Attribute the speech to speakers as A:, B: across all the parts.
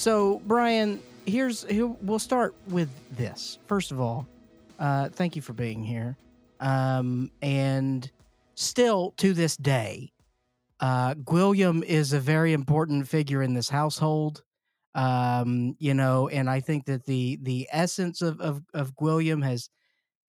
A: So, Brian, here's here, we'll start with this. First of all, uh, thank you for being here. Um, and still to this day, uh, Gwilliam is a very important figure in this household. Um, you know, and I think that the the essence of of, of Gwilliam has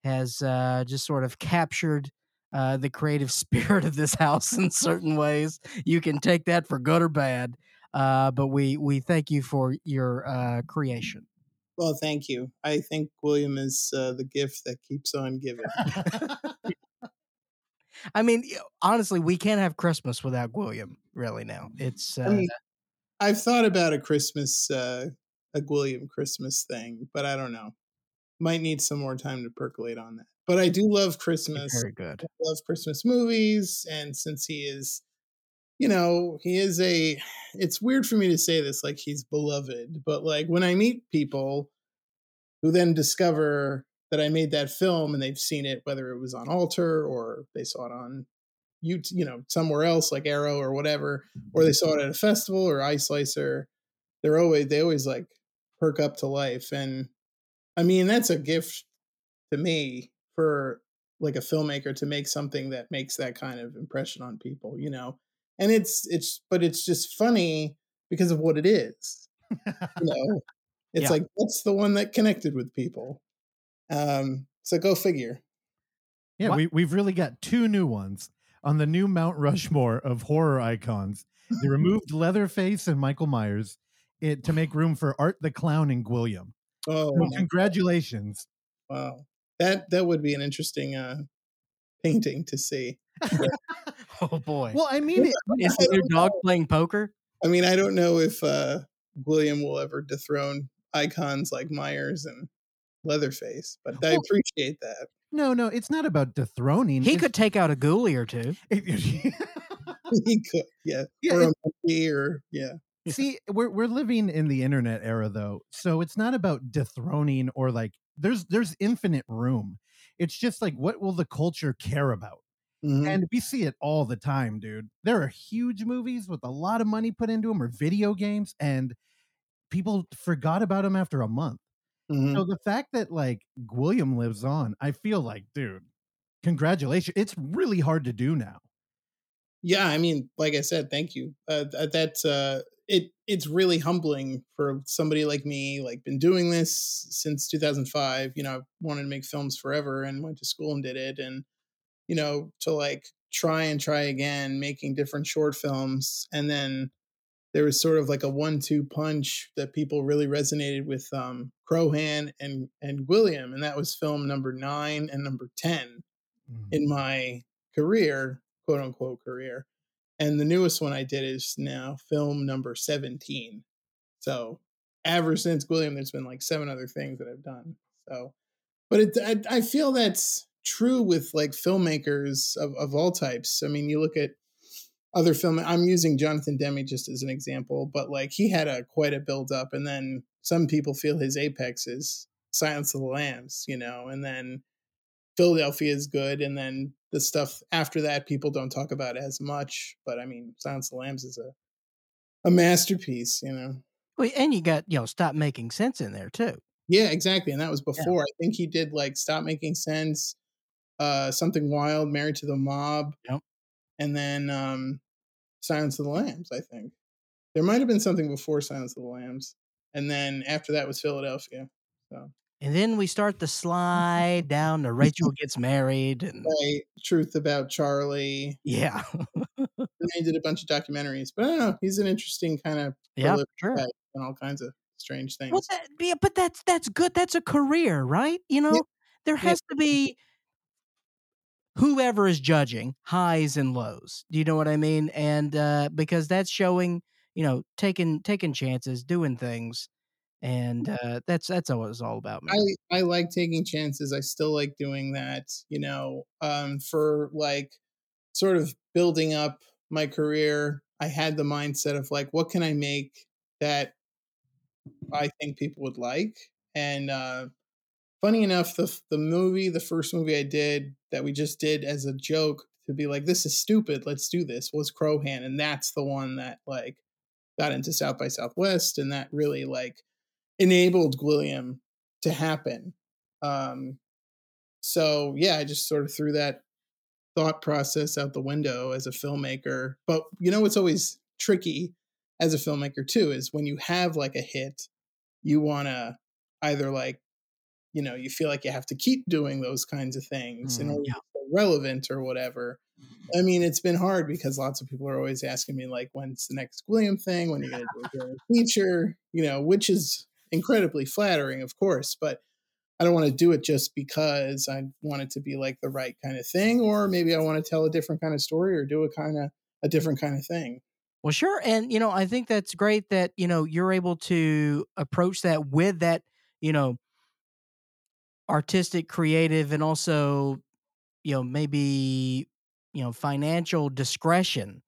A: has uh, just sort of captured uh, the creative spirit of this house in certain ways. You can take that for good or bad, uh, but we we thank you for your uh, creation.
B: Well, thank you. I think Gwilliam is uh, the gift that keeps on giving.
A: I mean, honestly, we can't have Christmas without Gwilliam. Really, now it's. Uh,
B: I mean, I've thought about a Christmas, uh, a Gwilliam Christmas thing, but I don't know. Might need some more time to percolate on that. But I do love Christmas.
A: very good.
B: I love Christmas movies, and since he is, you know, he is a. It's weird for me to say this, like he's beloved, but like when I meet people who then discover that I made that film and they've seen it, whether it was on Alter or they saw it on you, you know, somewhere else like Arrow or whatever, or they mm-hmm. saw it at a festival or Eyeslicer, they're always they always like perk up to life, and I mean that's a gift to me for like a filmmaker to make something that makes that kind of impression on people, you know. And it's it's but it's just funny because of what it is. You know, it's
A: Yeah.
B: like that's the one that connected with people. Um, so go figure.
C: Yeah,
A: What-
C: we, we've really got two new ones on the new Mount Rushmore of horror icons. They removed Leatherface and Michael Myers it, to make room for Art the Clown and Gwilliam.
B: Oh,
C: Well, congratulations.
B: wow. That that would be an interesting uh painting to see.
A: Oh boy,
C: Well, I mean, it,
A: is the new dog playing poker?
B: I mean, I don't know if uh Gwilliam will ever dethrone icons like Myers and Leatherface, but I appreciate that.
C: no, no, it's not about dethroning.
A: He
C: It's-
A: could take out a ghoulie or two.
B: he could, yeah,
C: Yeah,
B: or a monkey, or yeah.
C: See, we're we're living in the internet era though. So it's not about dethroning or like there's there's infinite room. It's just like what will the culture care about?
B: Mhm.
C: And we see it all the time, dude. There are huge movies with a lot of money put into them or video games and people forgot about them after a month.
B: Mhm.
C: So the fact that like Gwilliam lives on, I feel like, dude, congratulations. It's really hard to do now.
B: Yeah, I mean, like I said, thank you. Uh, that's uh, it. It's really humbling for somebody like me, like been doing this since 2005. You know, I've wanted to make films forever and went to school and did it, and you know, to like try and try again, making different short films, and then there was sort of like a one-two punch that people really resonated with um, Crowhand and and Gwilliam, and that was film number nine and number ten in my career, quote unquote career. And the newest one I did is now film number 17. So ever since Gwilliam, there's been like seven other things that I've done. So, but it, I, I feel that's true with like filmmakers of, of all types. I mean, you look at other film, I'm using Jonathan Demme just as an example, but like he had a quite a build up. And then some people feel his apex is Silence of the Lambs, you know, and then Philadelphia is good, and then the stuff after that people don't talk about as much. But I mean, Silence of the Lambs is a a masterpiece, you know.
A: Well, and you got you know stop making sense in there too.
B: Yeah, exactly, and that was before. I think he did like Stop Making Sense, uh, Something Wild, Married to the Mob,
A: Yep.
B: and then um, Silence of the Lambs. I think there might have been something before Silence of the Lambs, and then after that was Philadelphia. So
A: And then we start the slide down to Rachel gets married, and
B: right, Truth About Charlie.
A: yeah,
B: and he did a bunch of documentaries. But I don't know, he's an interesting kind of
A: yeah, sure.
B: and all kinds of strange things.
A: Well, that, yeah, but that's that's good. That's a career, right? You know, there has to be whoever is judging highs and lows. Do you know what I mean? And uh, because that's showing, you know, taking taking chances, doing things, and uh, that's that's what it's all about. Man.
B: I I like taking chances. I still like doing that. You know, um, for like sort of building up my career, I had the mindset of like, what can I make that I think people would like? And uh, funny enough, the the movie, the first movie I did that we just did as a joke to be like, this is stupid, let's do this, was Crowhand, and that's the one that like got into South by Southwest, and that really like enabled Gwilliam to happen. Um, so yeah, I just sort of threw that thought process out the window as a filmmaker. But you know what's always tricky as a filmmaker too is when you have like a hit, you want to either like you know you feel like you have to keep doing those kinds of things in
A: Mm,
B: order
A: yeah.
B: to relevant or whatever. I mean, it's been hard because lots of people are always asking me like, when's the next Gwilliam thing? When are you going to do a Gwilliam feature? You know, which is incredibly flattering, of course, but I don't want to do it just because I want it to be like the right kind of thing, or maybe I want to tell a different kind of story or do a kind of a different kind of thing.
A: Well, sure. And, you know, I think that's great that, you know, you're able to approach that with that, you know, artistic, creative, and also, you know, maybe, you know, financial discretion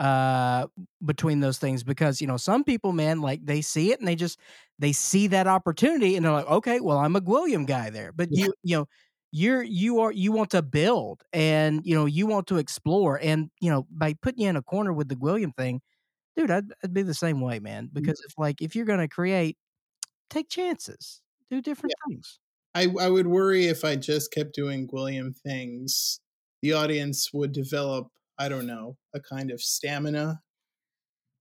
A: uh between those things because you know some people man like they see it and they just they see that opportunity and they're like okay well i'm a Gwilliam guy there but
B: Yeah.
A: you you know you're you are you want to build and you know you want to explore and you know by putting you in a corner with the Gwilliam thing dude, I'd, I'd be the same way, man. Because if like if you're gonna create, take chances, do different things.
B: I, I would worry if I just kept doing Gwilliam things, the audience would develop, I don't know, a kind of stamina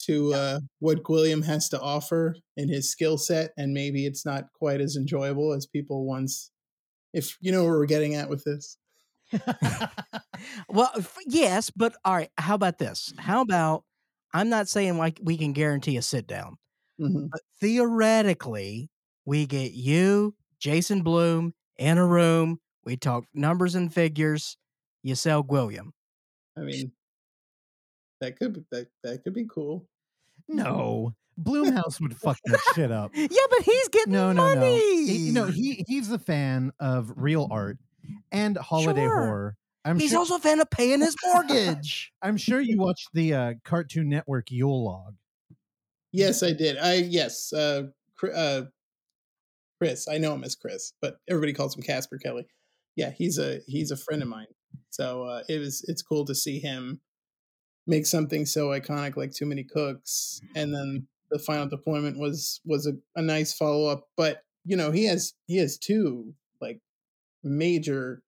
B: to uh, what Gwilliam has to offer in his skill set, and maybe it's not quite as enjoyable as people once. If you know where we're getting at with this,
A: Well, f- yes, but all right. How about this? How about I'm not saying like we can guarantee a sit down,
B: Mhm.
A: but theoretically, we get you, Jason Blum, in a room. We talk numbers and figures. You sell Gwilliam.
B: I mean, that could be, that that could be cool.
C: no, Blumhouse would fuck that shit up.
A: Yeah, but he's getting
C: No, no, no. He- know, he he's a fan of real art and holiday
A: Sure.
C: horror. I'm
A: he's
C: sure,
A: also a fan of paying his mortgage.
C: I'm sure you watched the uh, Cartoon Network Yule log.
B: Yes, I did. I yes, uh, uh, Chris. I know him as Chris, but everybody calls him Casper Kelly. Yeah, he's a he's a friend of mine. So uh, it was it's cool to see him make something so iconic like Too Many Cooks, and then the final deployment was was a, a nice follow up. But you know he has he has two like major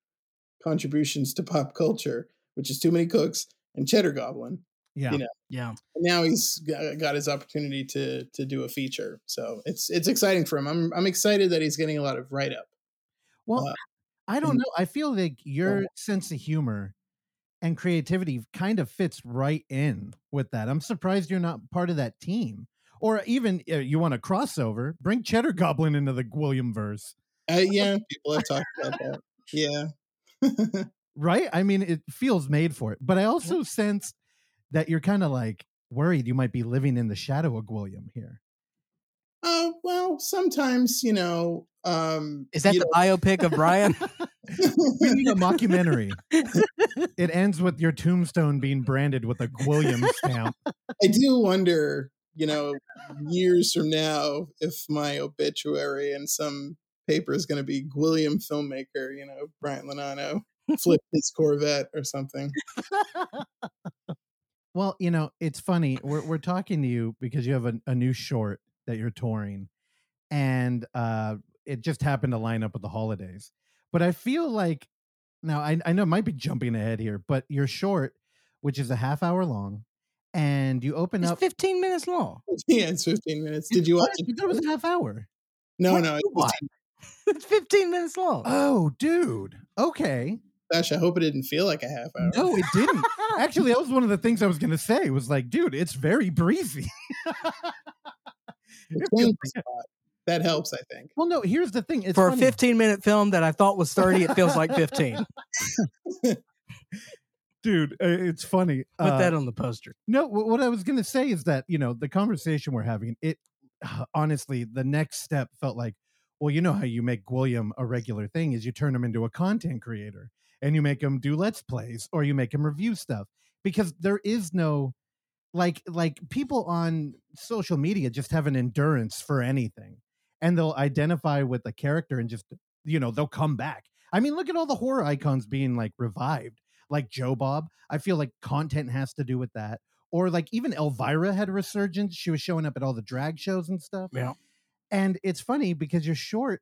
B: contributions to pop culture, which is Too Many Cooks and Cheddar Goblin.
C: Yeah.
B: You know,
A: yeah.
B: and now he's got his opportunity to to do a feature. So it's it's exciting for him. I'm I'm excited that he's getting a lot of write up.
C: Well,
B: Uh,
C: I don't know. I feel like your sense of humor and creativity kind of fits right in with that. I'm surprised you're not part of that team. Or even uh, you want a crossover, bring Cheddar Goblin into the Gwilliam verse,
B: Uh, yeah, people have talked about that. Yeah.
C: right? I mean, it feels made for it. But I also sense that you're kind of like worried you might be living in the shadow of Gwilliam here.
B: Uh, well, sometimes you know. Um,
A: Is that
B: you
A: the biopic of Brian?
C: We need a mockumentary. it ends with your tombstone being branded with a Gwilliam stamp.
B: I do wonder, you know, years from now, if my obituary in some paper is going to be Gwilliam filmmaker, you know, Brian Lonano flipped his Corvette or something.
C: Well, you know, it's funny. We're we're talking to you because you have a, a new short that you're touring, and uh, it just happened to line up with the holidays. But I feel like now I I know it might be jumping ahead here, but your short, which is a half hour long, and you open
A: it's
C: up.
A: 15 minutes long.
B: yeah, it's 15 minutes. Did you watch
C: What?
B: it?
C: Thought it was a half hour.
B: No,
A: What
B: no. It's 15
A: It's 15 minutes long.
C: Oh, dude. Okay.
B: Gosh, I hope it didn't feel like a half hour.
C: No, it didn't. Actually, that was one of the things I was going to say. Was like, dude, it's very breezy.
B: It
C: It feels
B: changed
C: like-
B: That helps, I think.
C: well, no. Here's the thing. It's
A: For a 15 minute film that I thought was 30, it feels like 15.
C: dude. uh, It's funny.
A: Put
C: Uh,
A: that on the poster.
C: No, what I was going to say is that, you know, the conversation we're having, it honestly, the next step felt like, well, you know how you make Gwilliam a regular thing is you turn him into a content creator and you make him do let's plays or you make him review stuff because there is no like like people on social media just have an endurance for anything and they'll identify with the character and just you know they'll come back i mean look at all the horror icons being like revived like joe bob i feel like content has to do with that or like even Elvira had a resurgence. She was showing up at all the drag shows and stuff.
A: Yeah.
C: And it's funny because your short,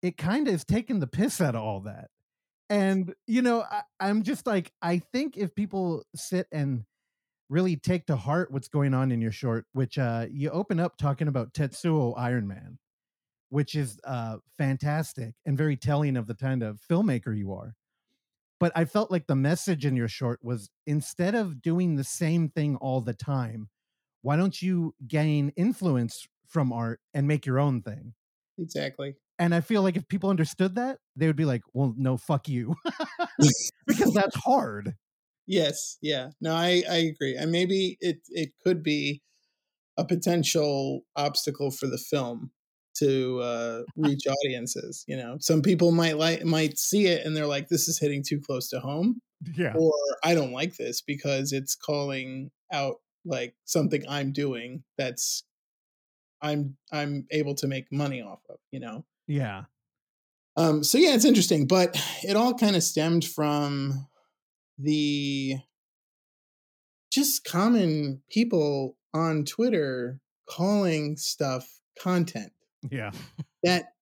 C: it kind of is taking the piss out of all that. And, you know, I, I'm just like, I think if people sit and really take to heart what's going on in your short, which uh, you open up talking about Tetsuo Iron Man, which is uh, fantastic and very telling of the kind of filmmaker you are. But I felt like the message in your short was instead of doing the same thing all the time, why don't you gain influence from art and make your own thing?
B: Exactly.
C: And I feel like if people understood that, they would be like, well, no, fuck you. because that's hard.
B: Yes. Yeah. No, I, I agree. And maybe it, it could be a potential obstacle for the film to uh, reach audiences. You know, some people might like might see it and they're like, "This is hitting too close to home,"
C: Yeah.
B: or "I don't like this because it's calling out like something I'm doing that's I'm I'm able to make money off of." You know.
C: Yeah.
B: Um, so yeah, it's interesting, but it all kind of stemmed from the just common people on Twitter calling stuff content
C: Yeah.
B: that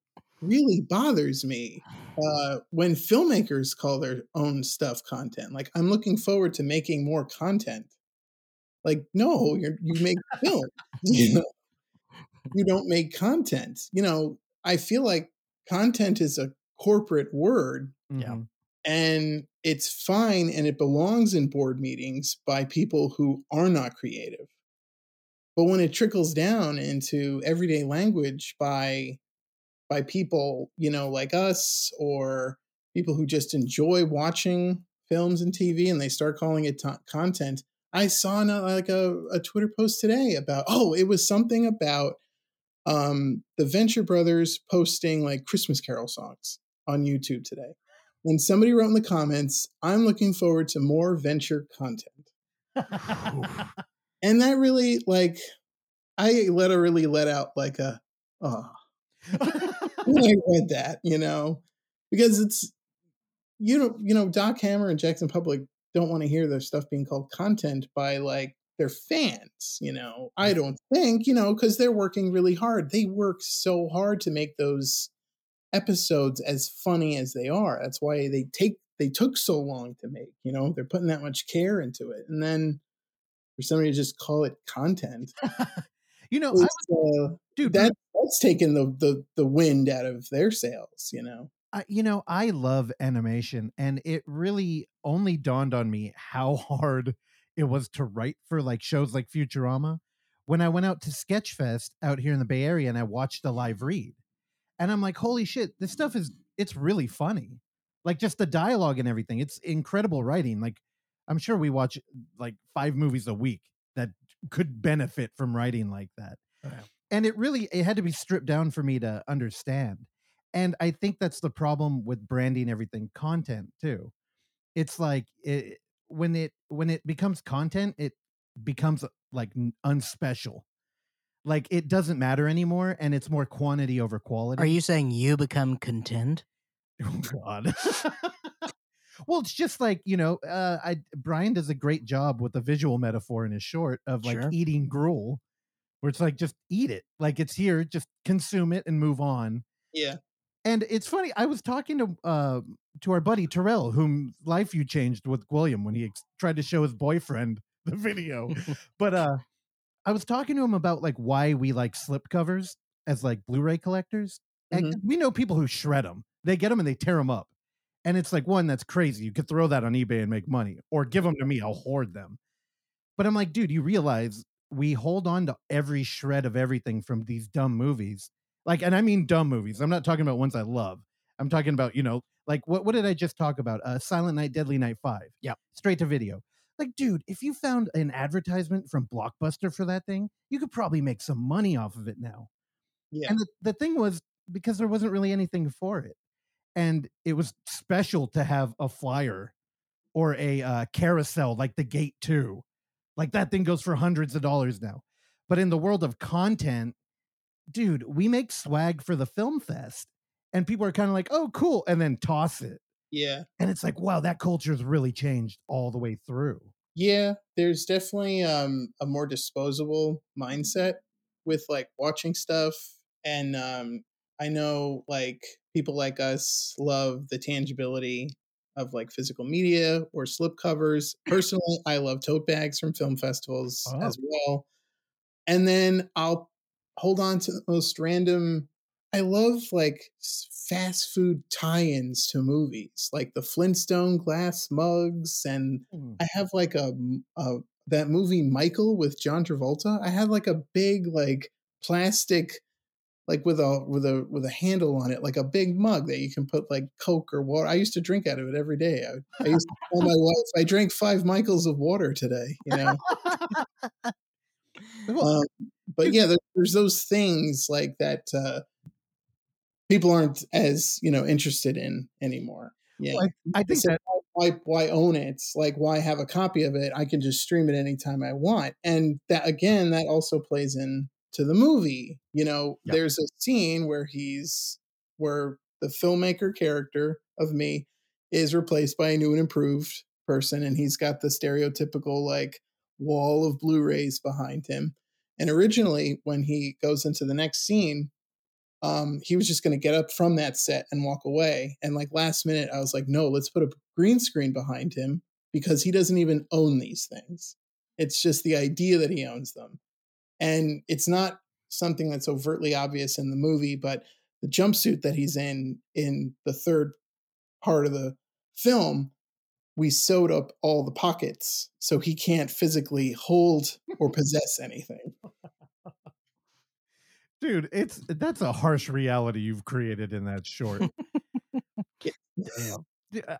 B: really bothers me uh, when filmmakers call their own stuff content. Like, I'm looking forward to making more content. Like, no, you're, you make film. you, know? you don't make content. You know, I feel like content is a corporate word
A: Yeah.
B: And it's fine and it belongs in board meetings by people who are not creative. But when it trickles down into everyday language by by people, you know, like us or people who just enjoy watching films and TV and they start calling it to- content. I saw no- like a, a Twitter post today about, oh, it was something about um, the Venture Brothers posting like Christmas Carol songs on YouTube today. And somebody wrote in the comments, I'm looking forward to more venture content. And that really, like, I literally let out like a, oh, when I read that, you know, because it's, you know, you know, Doc Hammer and Jackson Publick don't want to hear their stuff being called content by like their fans, you know. I mm. don't think, you know, because they're working really hard. They work so hard to make those episodes as funny as they are. That's why they take they took so long to make, you know, they're putting that much care into it. And then for somebody to just call it content,
C: you know, I was,
B: uh,
C: dude,
B: that that's taken the, the the wind out of their sails, you know.
C: I, you know, I love animation, and it really only dawned on me how hard it was to write for like shows like Futurama when I went out to Sketchfest out here in the Bay Area and I watched a live read. And I'm like, holy shit, this stuff is it's really funny. Like just the dialogue and everything. It's incredible writing. Like I'm sure we watch like five movies a week that could benefit from writing like that.
A: Oh, yeah.
C: And it really it had to be stripped down for me to understand. And I think that's the problem with branding everything content too. It's like it, when it when it becomes content, it becomes like unspecial. Like it doesn't matter anymore, and it's more quantity over quality.
A: Are you saying you become content?
C: Oh God. well, it's just like you know, uh, I Brian does a great job with the visual metaphor in his short of like
A: Sure.
C: eating gruel, where it's like just eat it, like it's here, just consume it and move on.
B: Yeah.
C: And it's funny. I was talking to uh, to our buddy Terrell, whom life you changed with Gwilliam when he ex- tried to show his boyfriend the video. but uh, I was talking to him about like why we like slipcovers as like Blu-ray collectors. And we know people who shred them. They get them and they tear them up. And it's like one that's crazy. You could throw that on eBay and make money, or give them to me. I'll hoard them. But I'm like, dude, you realize we hold on to every shred of everything from these dumb movies. Like, and I mean dumb movies. I'm not talking about ones I love. I'm talking about, you know, like what what did I just talk about? Uh Silent Night, Deadly Night 5.
A: Yep.
C: Straight to video. Like, dude, if you found an advertisement from Blockbuster for that thing, you could probably make some money off of it now.
B: Yeah.
C: And the, the thing was because there wasn't really anything for it. And it was special to have a flyer or a uh, carousel like the Gate 2. Like that thing goes for hundreds of dollars now. But in the world of content, dude, we make swag for the film fest. And people are kind of like, oh, cool. And then toss it.
B: Yeah.
C: And it's like, wow, that culture's really changed all the way through.
B: Yeah, there's definitely um, a more disposable mindset with like watching stuff, and um, I know like people like us love the tangibility of like physical media or slipcovers. Personally, I love tote bags from film festivals
C: Oh.
B: as well. And then I'll hold on to the most random. I love like fast food tie-ins to movies, like the Flintstone glass mugs, and I have like a, a that movie Michael with John Travolta. I had like a big like plastic like with a with a with a handle on it, like a big mug that you can put like Coke or water. I used to drink out of it every day. I, I used to tell my wife, I drank five Michaels of water today. You know, um, but yeah, there, there's those things like that uh, people aren't as you know interested in anymore. Yeah,
C: Well, I, I think
B: so
C: that
B: why why own it? Like why have a copy of it? I can just stream it anytime I want. And that again, that also plays in to the movie. You know,
C: Yep.
B: there's a scene where he's where the filmmaker character of me is replaced by a new and improved person, and he's got the stereotypical like wall of Blu-rays behind him. And originally, when he goes into the next scene, um, he was just going to get up from that set and walk away. And like last minute, I was like, no, let's put a green screen behind him because he doesn't even own these things. It's just the idea that he owns them. And it's not something that's overtly obvious in the movie, but the jumpsuit that he's in in the third part of the film, we sewed up all the pockets so he can't physically hold or possess anything.
C: Dude, it's that's a harsh reality you've created in that short.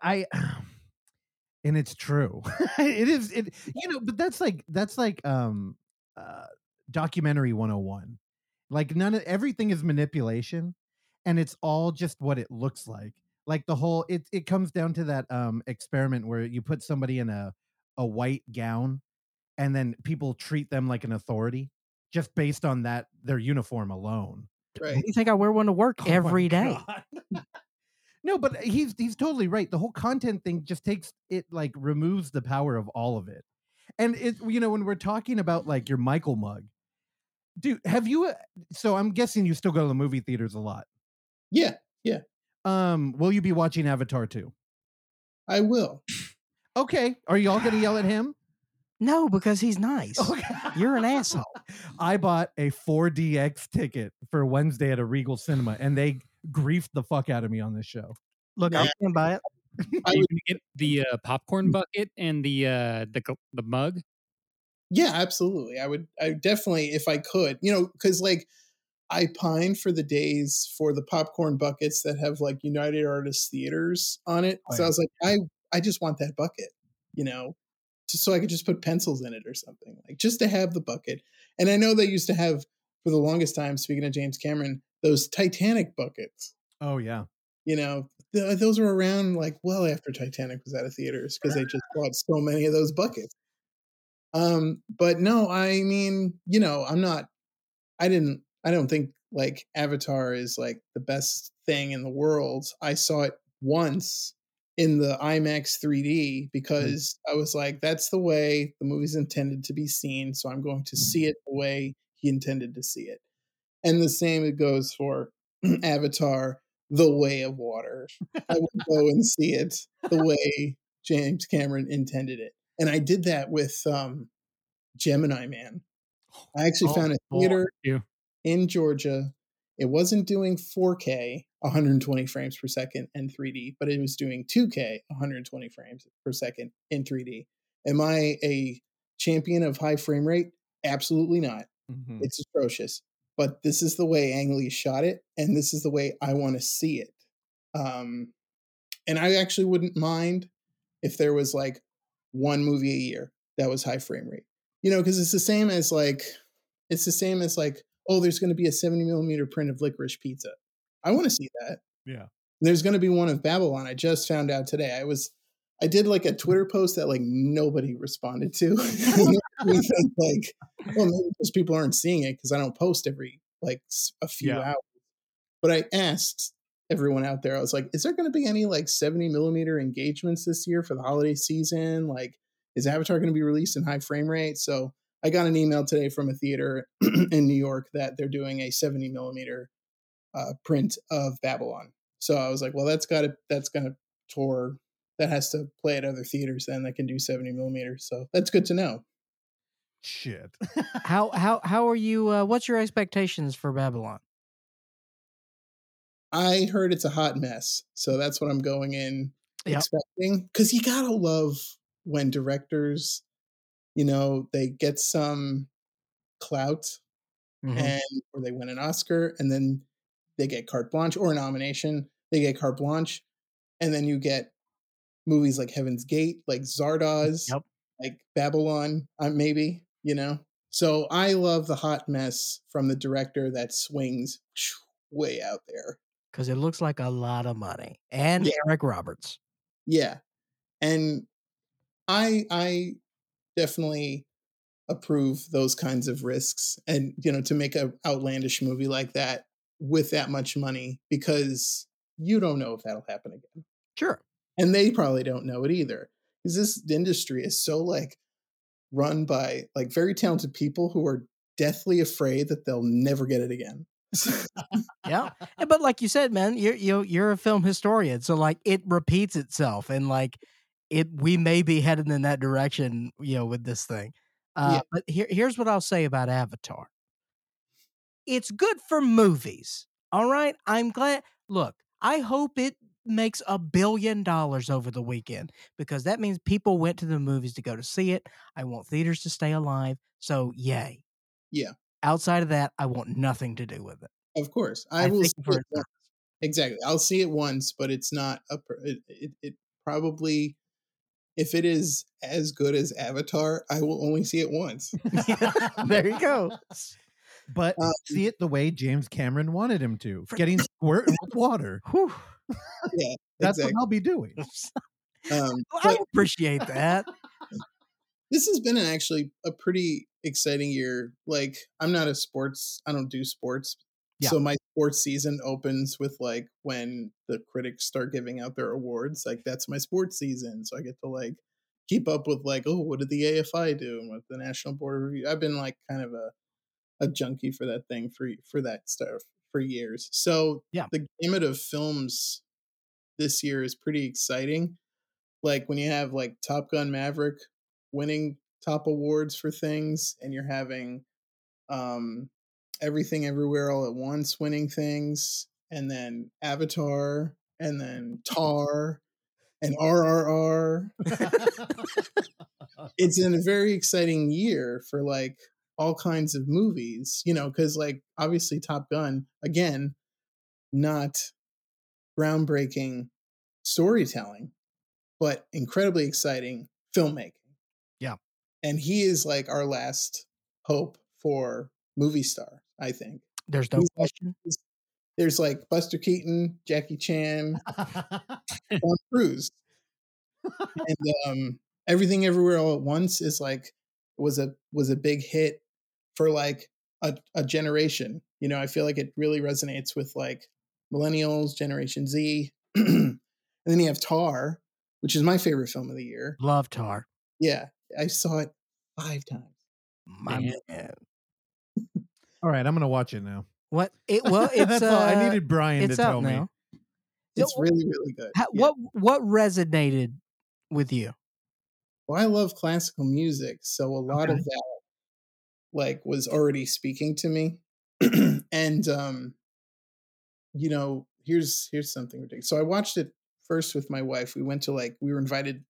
C: i and it's true. it is it you know, but that's like that's like um uh documentary 101. Like none of everything is manipulation and it's all just what it looks like. Like the whole it it comes down to that um experiment where you put somebody in a a white gown and then people treat them like an authority just based on that their uniform alone.
B: Right.
A: You think I wear one to work
C: Oh
A: every day?
C: No, but he's he's totally right. The whole content thing just takes it like removes the power of all of it. And it you know when we're talking about like your Michael mug, dude, have you? uh, So I'm guessing you still go to the movie theaters a lot.
B: Yeah, yeah,
C: Um, will you be watching Avatar too?
B: I will.
C: Okay, are you all gonna yell at him?
A: No, because he's nice.
C: Okay.
A: You're an asshole.
C: I bought a 4DX ticket for Wednesday at a Regal Cinema, and they griefed the fuck out of me on this show.
A: Look,
B: Yeah.
A: I stand by it.
B: I
D: Are you gonna get the uh, popcorn bucket and the uh, the the mug?
B: Yeah, absolutely. I would. I would definitely, if I could, you know, because like I pine for the days for the popcorn buckets that have like United Artists Theaters on it.
C: Oh,
B: so
C: yeah.
B: I was like, I I just want that bucket, you know, just so I could just put pencils in it or something, like just to have the bucket. And I know they used to have for the longest time. Speaking of James Cameron, those Titanic buckets.
C: Oh yeah.
B: You know, th- those were around like well after Titanic was out of theaters because they just bought so many of those buckets. Um, but no, I mean, you know, I'm not. I didn't. I don't think like Avatar is like the best thing in the world. I saw it once in the IMAX 3D because I was like, that's the way the movie's intended to be seen. So I'm going to see it the way he intended to see it. And the same it goes for Avatar, The Way of Water. I will go and see it the way James Cameron intended it. And I did that with um, Gemini Man. I actually
C: Oh,
B: found a theater
D: You.
B: in Georgia. It wasn't doing 4K, 120 frames per second and 3D, but it was doing 2K, 120 frames per second in 3D. Am I a champion of high frame rate? Absolutely not.
C: Mhm.
B: It's atrocious. But this is the way Ang Lee shot it, and this is the way I want to see it. Um, and I actually wouldn't mind if there was like one movie a year that was high frame rate. You know, because it's the same as like it's the same as like, oh, there's going to be a 70 millimeter print of licorice pizza. I want to see that.
C: Yeah.
B: There's going to be one of Babylon. I just found out today. I was I did like a Twitter post that like nobody responded to. We think, like, well, maybe because people aren't seeing it because I don't post every like a few
C: Yeah.
B: hours. But I asked everyone out there, I was like, is there going to be any like 70 millimeter engagements this year for the holiday season? Like, is Avatar going to be released in high frame rate? So I got an email today from a theater in New York that they're doing a 70 millimeter uh, print of Babylon. So I was like, well, that's got to that's going to tour. That has to play at other theaters then that can do 70 millimeters. So that's good to know.
C: Shit.
A: How how how are you? Uh, what's your expectations for Babylon?
B: I heard it's a hot mess, so that's what I'm going in
A: Yep.
B: expecting. Because you gotta love when directors, you know, they get some clout
A: Mhm.
B: and or they win an Oscar and then they get carte blanche or a nomination. They get carte blanche, and then you get movies like Heaven's Gate, like Zardoz,
A: Yep.
B: like Babylon, uh, maybe you know. So I love the hot mess from the director that swings way out there.
A: because it looks like a lot of money. And
B: Yeah.
A: Eric Roberts.
B: Yeah. And I I definitely approve those kinds of risks and you know to make a outlandish movie like that with that much money because you don't know if that'll happen again.
A: Sure.
B: And they probably don't know it either. Because this industry is so like run by like very talented people who are deathly afraid that they'll never get it again.
A: Yeah. But like you said, man, you're you you're a film historian, so like it repeats itself, and like it, we may be headed in that direction, you know, with this thing. Uh,
B: Yeah.
A: But here, here's what I'll say about Avatar. It's good for movies. All right, I'm glad. Look, I hope it makes a billion dollars over the weekend because that means people went to the movies to go to see it. I want theaters to stay alive. So, yay.
B: Yeah.
A: Outside of that, I want nothing to do with it.
B: of course. I,
A: I
B: will see it. Exactly. I'll see it once, but it's not a it, it, it probably if it is as good as Avatar, I will only see it once.
A: there you go.
C: but
B: Um,
C: see it the way James Cameron wanted him to, getting squirted with water.
A: Whew.
B: yeah,
C: That's
B: exactly.
C: what I'll be doing.
B: Um,
A: I appreciate that.
B: this has been an actually a pretty exciting year. Like I'm not a sports, I don't do sports.
A: Yeah.
B: So my sports season opens with like when the critics start giving out their awards. Like that's my sports season. So I get to like keep up with like, oh, what did the AFI do and what the National Board of Review. I've been like kind of a a junkie for that thing for for that stuff for years. So
A: Yeah.
B: the gamut of films this year is pretty exciting. Like when you have like Top Gun Maverick winning top awards for things and you're having um everything everywhere all at once winning things and then Avatar and then Tar and RRR it's in a very exciting year for like all kinds of movies, you know, because like obviously Top Gun, again, not groundbreaking storytelling, but incredibly exciting filmmaking.
A: Yeah.
B: And he is like our last hope for movie star, I think.
A: There's no
B: He's like-
A: question.
B: There's like Buster Keaton, Jackie Chan, Tom Cruise. and um, everything everywhere all at once is like was a was a big hit for like a, a generation. You know, I feel like it really resonates with like millennials, Generation Z, and then you have Tar, which is my favorite film of the year.
A: Love Tar.
B: Yeah, I saw it five times.
A: My man.
C: All right, I'm gonna watch it now.
A: What? It well, it's
C: That's all. I
A: uh,
C: needed Brian
A: it's
C: to tell
A: out
C: me.
A: now. So
B: It's really really good.
A: how,
B: Yeah.
A: What what resonated with you?
B: Well, I love classical music, so a lot
A: Okay.
B: of that like was already speaking to me. and um you know, here's here's something ridiculous. So I watched it first with my wife. We went to like we were invited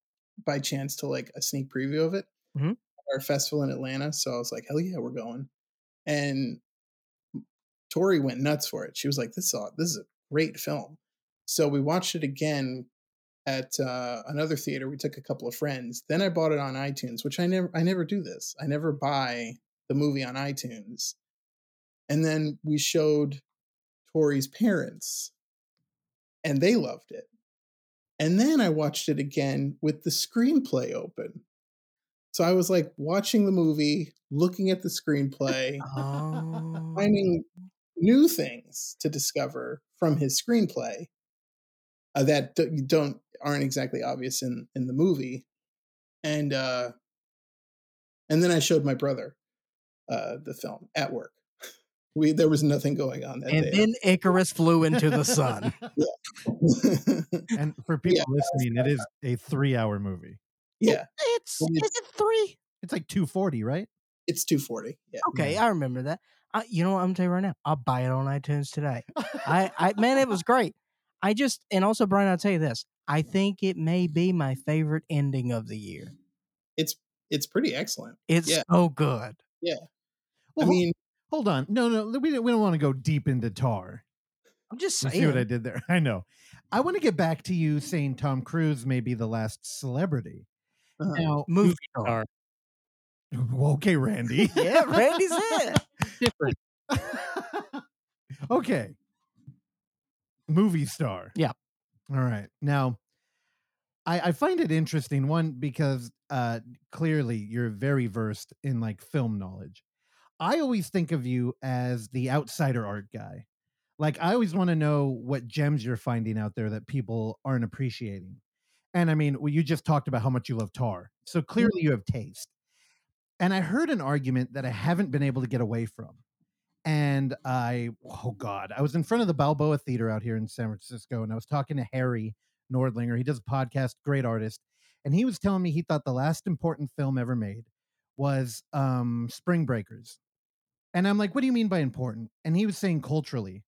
B: by chance to like a sneak preview of it.
A: Mhm.
B: Our festival in Atlanta, so I was like, "Hell yeah, we're going." And Tori went nuts for it. She was like, "This is aw- this is a great film." So we watched it again at uh, another theater. We took a couple of friends. Then I bought it on iTunes, which I never I never do this. I never buy the movie on iTunes. And then we showed Tori's parents, and they loved it. And then I watched it again with the screenplay open. So I was like watching the movie, looking at the screenplay,
A: Oh,
B: finding new things to discover from his screenplay uh, that d- don't aren't exactly obvious in in the movie. and uh, and then I showed my brother uh, the film at work. We there was nothing going on that
A: And
B: day.
A: then Icarus flew into the sun.
C: and for people
B: Yeah.
C: listening, it is a three-hour movie.
B: Yeah,
A: It's
B: Well,
A: is it three?
C: It's like two forty, right?
B: it's two forty. Yeah,
A: Okay, mm-hmm. I remember that. I, you know what? I'm gonna tell you right now. I'll buy it on iTunes today. I, I man, it was great. I just and also Brian, I'll tell you this. I think it may be my favorite ending of the year.
B: it's it's pretty excellent.
A: It's
B: Yeah.
A: so good.
B: Yeah.
C: I
B: mean,
C: hold on. No, no, we don't, we don't want to go deep into Tar.
A: I'm just
C: You
A: saying.
C: see what I did there? I know. I want to get back to you saying Tom Cruise may be the last celebrity.
B: Uh,
C: Now,
A: Movie
D: star.
A: star.
C: okay, Randy.
A: Yeah, Randy's it.
D: Different.
C: okay. Movie star.
A: Yeah.
C: All right. Now, I, I find it interesting, one, because uh clearly you're very versed in like film knowledge. I always think of you as the outsider art guy. Like I always want to know what gems you're finding out there that people aren't appreciating. And I mean, well, you just talked about how much you love tar. So clearly you have taste. And I heard an argument that I haven't been able to get away from. And I, oh God, I was in front of the Balboa Theater out here in San Francisco and I was talking to Harry Nordlinger. He does a podcast, great artist. And he was telling me he thought the last important film ever made was um, Spring Breakers. And I'm like, what do you mean by important? And he was saying culturally.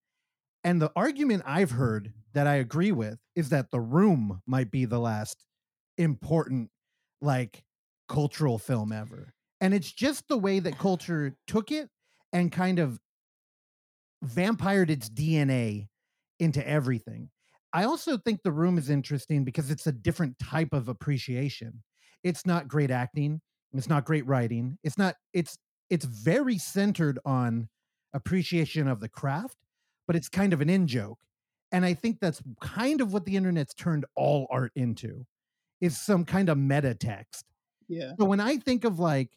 C: And the argument I've heard that I agree with is that The Room might be the last important, like, cultural film ever. And it's just the way that culture took it and kind of vampired its DNA into everything. I also think The Room is interesting because it's a different type of appreciation. It's not great acting, it's not great writing. It's not it's it's very centered on appreciation of the craft, but it's kind of an in joke. And I think that's kind of what the internet's turned all art into is some kind of meta text.
B: yeah,
C: So when I think of like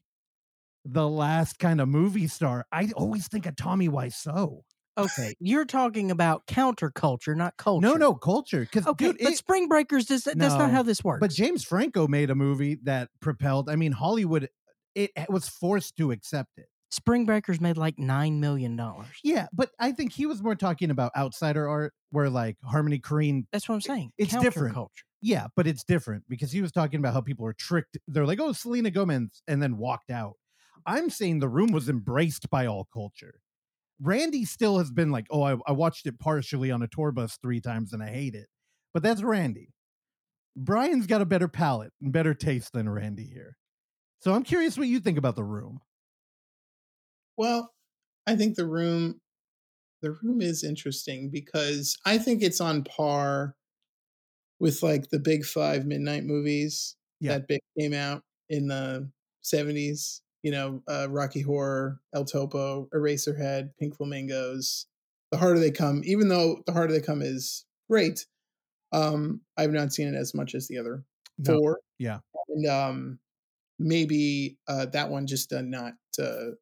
C: the last kind of movie star, I always think of Tommy Wiseau.
A: Okay, you're talking about counterculture, not culture.
C: No, no, culture. Because
A: Okay,
C: dude,
A: but
C: it-
A: Spring Breakers does that's not how this works.
C: but James Franco made a movie that propelled. I mean, Hollywood. It was forced to accept it.
A: Spring Breakers made like nine million dollars.
C: Yeah, but I think he was more talking about outsider art, where like Harmony Korine.
A: That's what I'm saying.
C: It's different.
A: culture.
C: Yeah, but it's different because he was talking about how people were tricked. They're like, "Oh, Selena Gomez," and then walked out. I'm saying the room was embraced by all culture. Randy still has been like, "Oh, I, I watched it partially on a tour bus three times and I hate it," but that's Randy. Brian's got a better palate and better taste than Randy here. So I'm curious what you think about the room.
B: Well, I think the room the room is interesting because I think it's on par with like the big five midnight movies
C: Yeah.
B: that big came out in the 70s. You know, uh, Rocky Horror, El Topo, Eraserhead, Pink Flamingos. The Harder They Come, even though The Harder They Come is great, um, I've not seen it as much as the other
C: No,
B: four.
C: yeah.
B: And um, maybe uh, that one just uh, not. Uh,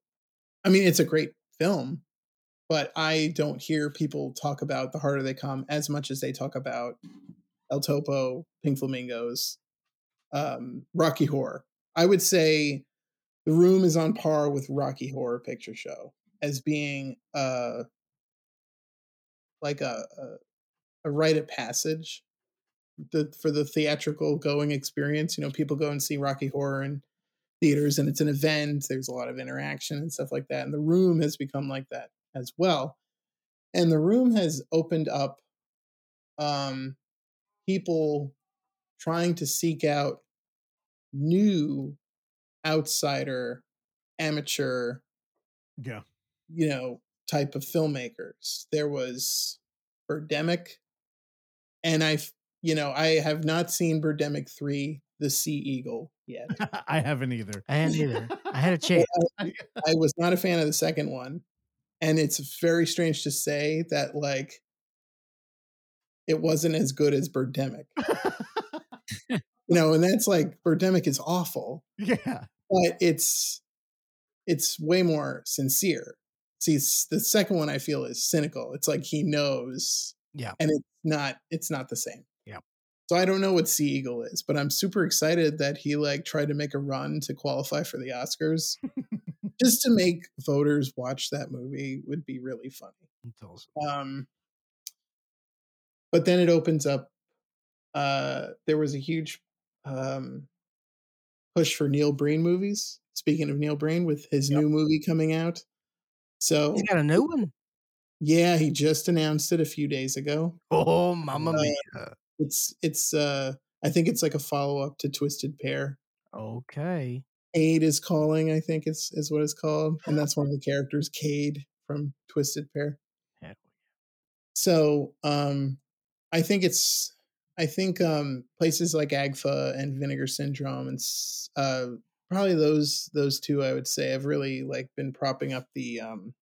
B: I mean, it's a great film, but I don't hear people talk about The Harder They Come as much as they talk about El Topo, Pink Flamingos, um, Rocky Horror. I would say The Room is on par with Rocky Horror Picture Show as being like a, a, a rite of passage the, for the theatrical going experience. You know, people go and see Rocky Horror in theaters and it's an event. There's a lot of interaction and stuff like that. And the room has become like that as well. And the room has opened up um, people trying to seek out new outsider, amateur,
C: Yeah.
B: you know, type of filmmakers. There was Birdemic, and I, you know, I have not seen Birdemic 3, The Sea Eagle yet.
C: I haven't either.
A: I hadn't either. I had a chance.
B: I was not a fan of the second one. And it's very strange to say that, like, it wasn't as good as Birdemic. you know, and that's like, Birdemic is awful,
C: yeah.
B: but it's it's way more sincere. See, s- the second one I feel is cynical. It's like he knows,
A: Yeah.
B: and it's not it's not the same. So I don't know what Sea Eagle is, but I'm super excited that he like tried to make a run to qualify for the Oscars. Just to make voters watch that movie would be really funny. Um, but then it opens up. Uh, there was a huge um, push for Neil Breen movies. Speaking of Neil Breen, with his
A: Yep.
B: new movie coming out, so
A: He's got a new one.
B: yeah, he just announced it a few days ago.
A: Oh, mamma
B: Uh,
A: mia.
B: It's it's uh, I think it's like a follow up to Twisted Pair.
A: Okay.
B: Cade is calling, I think is is what it's called, and that's one of the characters, Cade from Twisted Pair.
A: Hell
B: So um, I think it's I think um, places like Agfa and Vinegar Syndrome and uh, probably those those two I would say have really like been propping up the um,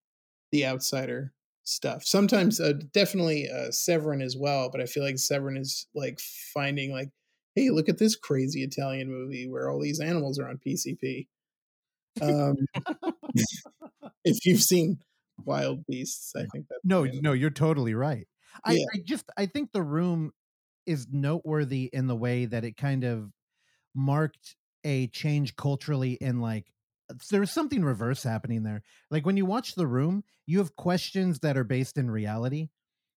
B: the outsider stuff. Sometimes uh, definitely uh, Severin as well, but I feel like Severin is like finding like, hey, look at this crazy Italian movie where all these animals are on PCP. Um, if you've seen Wild Beasts, I think that's
C: No, no, you're totally right. I,
B: Yeah.
C: I just I think the room is noteworthy in the way that it kind of marked a change culturally in like there was something reverse happening there. Like when you watch the room, you have questions that are based in reality.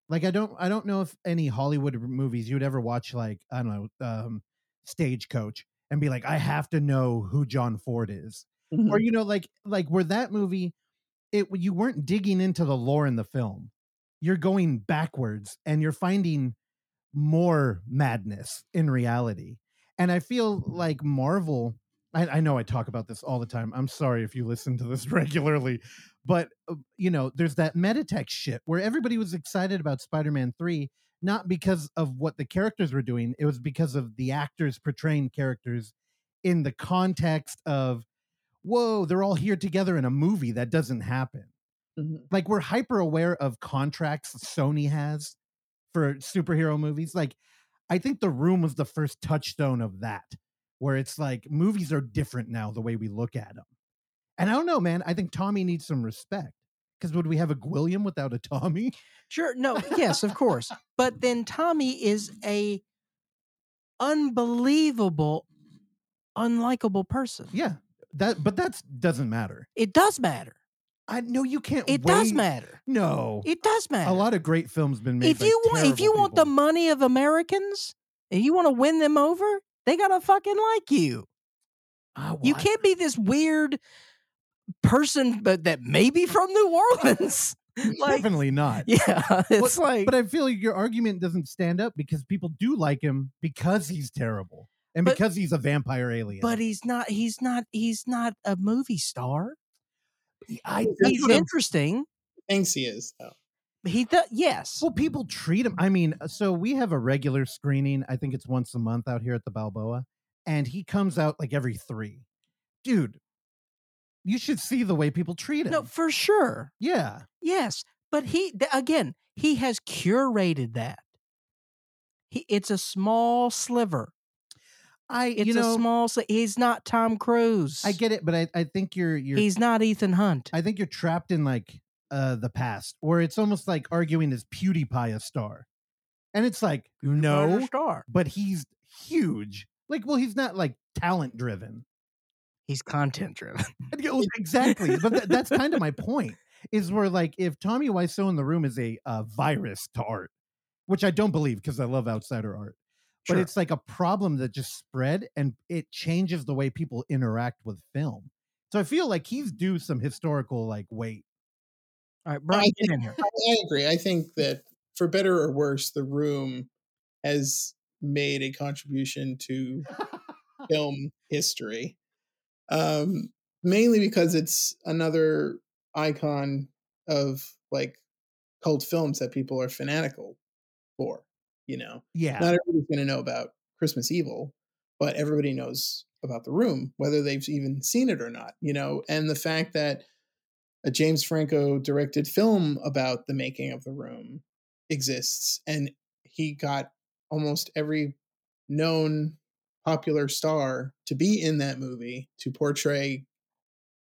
C: Like I don't I don't know if any Hollywood movies you would ever watch like I don't know um Stagecoach and be like I have to know who John Ford is
B: Mhm.
C: or you know like like where that movie it you weren't digging into the lore in the film you're going backwards and you're finding more madness in reality and i feel like marvel I, I know i talk about this all the time i'm sorry if you listen to this regularly but uh, you know there's that meditech shit where everybody was excited about spider-man 3 not because of what the characters were doing it was because of the actors portraying characters in the context of whoa, they're all here together in a movie. That doesn't happen.
B: Mhm.
C: Like we're hyper aware of contracts Sony has for superhero movies. Like I think The Room was the first touchstone of that, where it's like movies are different now the way we look at them. And I don't know, man. I think Tommy needs some respect. Because would we have a Gwilliam without a Tommy?
A: Sure. No, yes, of course. But then Tommy is a unbelievable, unlikable person.
C: Yeah, that. But that doesn't matter.
A: It does matter.
C: I know you can't.
A: It does matter.
C: No,
A: It does matter.
C: a lot of great films been made.
A: if you want if you
C: terrible
A: want the money of Americans and you want to win them over, they gotta fucking like you.
C: Ah,
A: You can't be this weird person, but that may be from New Orleans. like,
C: definitely not.
A: yeah, it's like,
C: but I feel like your argument doesn't stand up because people do like him because he's terrible and
A: But-
C: because he's a vampire alien.
A: but he's not. He's not. He's not a movie star.
C: I,
A: He's interesting.
B: thinks he is though.
A: He does. Yes.
C: well, people treat him. I mean, uh, so we have a regular screening. I think it's once a month out here at the Balboa, and he comes out like every three. Dude, you should see the way people treat him.
A: No, for sure.
C: yeah,
A: Yes, but he again. He has curated that. He, it's a small sliver.
C: I
A: It's
C: you know
A: a small. He's not Tom Cruise.
C: I get it, but I, I think you're you're
A: He's not Ethan Hunt.
C: I think you're trapped in like uh the past where it's almost like arguing is PewDiePie a star, and it's like no,
A: star.
C: but he's huge. Like, well, he's not like talent driven.
A: He's content driven.
C: exactly, but tha- that's kind of my point. Is where like if Tommy Wiseau in the room is a uh, virus to art, which I don't believe because I love outsider art, but it's like a problem that just spread and it changes the way people interact with film. So I feel like he's due some historical like weight.
A: All right, Brian, get in here.
B: I, I agree. I think that for better or worse, the room has made a contribution to film history. Um, mainly because it's another icon of like cult films that people are fanatical for. You know,
C: Yeah,
B: not everybody's going to know about Christmas Evil, but everybody knows about The Room, whether they've even seen it or not. You know, and the fact that a James Franco directed film about the making of The Room exists, and he got almost every known popular star to be in that movie to portray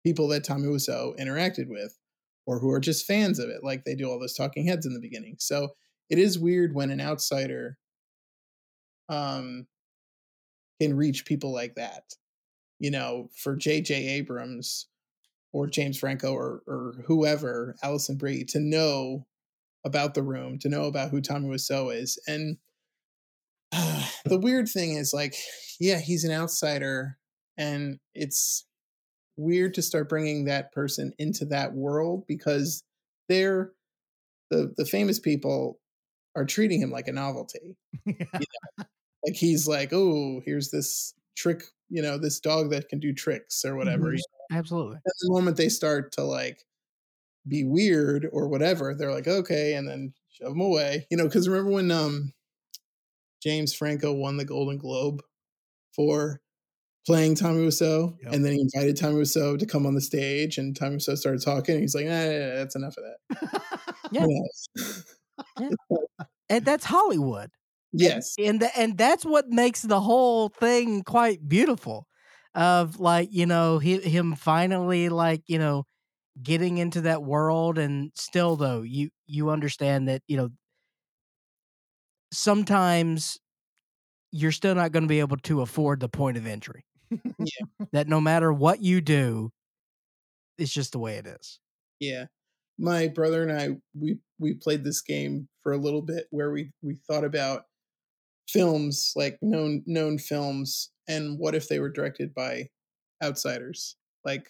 B: people that Tommy Wiseau interacted with or who are just fans of it, like they do all those talking heads in the beginning. So it is weird when an outsider um, can reach people like that. You know, for J.J. Abrams or James Franco or or whoever, Alison Brie, to know about the room, to know about who Tommy Wiseau is, and uh, the weird thing is like, yeah, he's an outsider, and it's weird to start bringing that person into that world because they're the the famous people are treating him like a novelty.
C: Yeah.
B: You know? Like he's like, oh, here's this trick, you know, this dog that can do tricks or whatever.
A: Mhm.
B: you know?
A: Absolutely.
B: At the moment they start to like be weird or whatever, they're like, okay, and then shove them away. You know, because remember when um James Franco won the Golden Globe for playing Tommy Wiseau,
C: Yep.
B: and then he invited Tommy Wiseau to come on the stage, and Tommy Wiseau started talking. And he's like, nah, nah, nah, that's enough of that.
A: Yeah.
B: Yes.
A: And that's Hollywood.
B: yes.
A: and the, and that's what makes the whole thing quite beautiful of like you know he, him finally like you know getting into that world and still though you you understand that you know sometimes you're still not going to be able to afford the point of entry. That no matter what you do it's just the way it is.
B: Yeah. My brother and I we we played this game for a little bit where we we thought about films like known known films and what if they were directed by outsiders. Like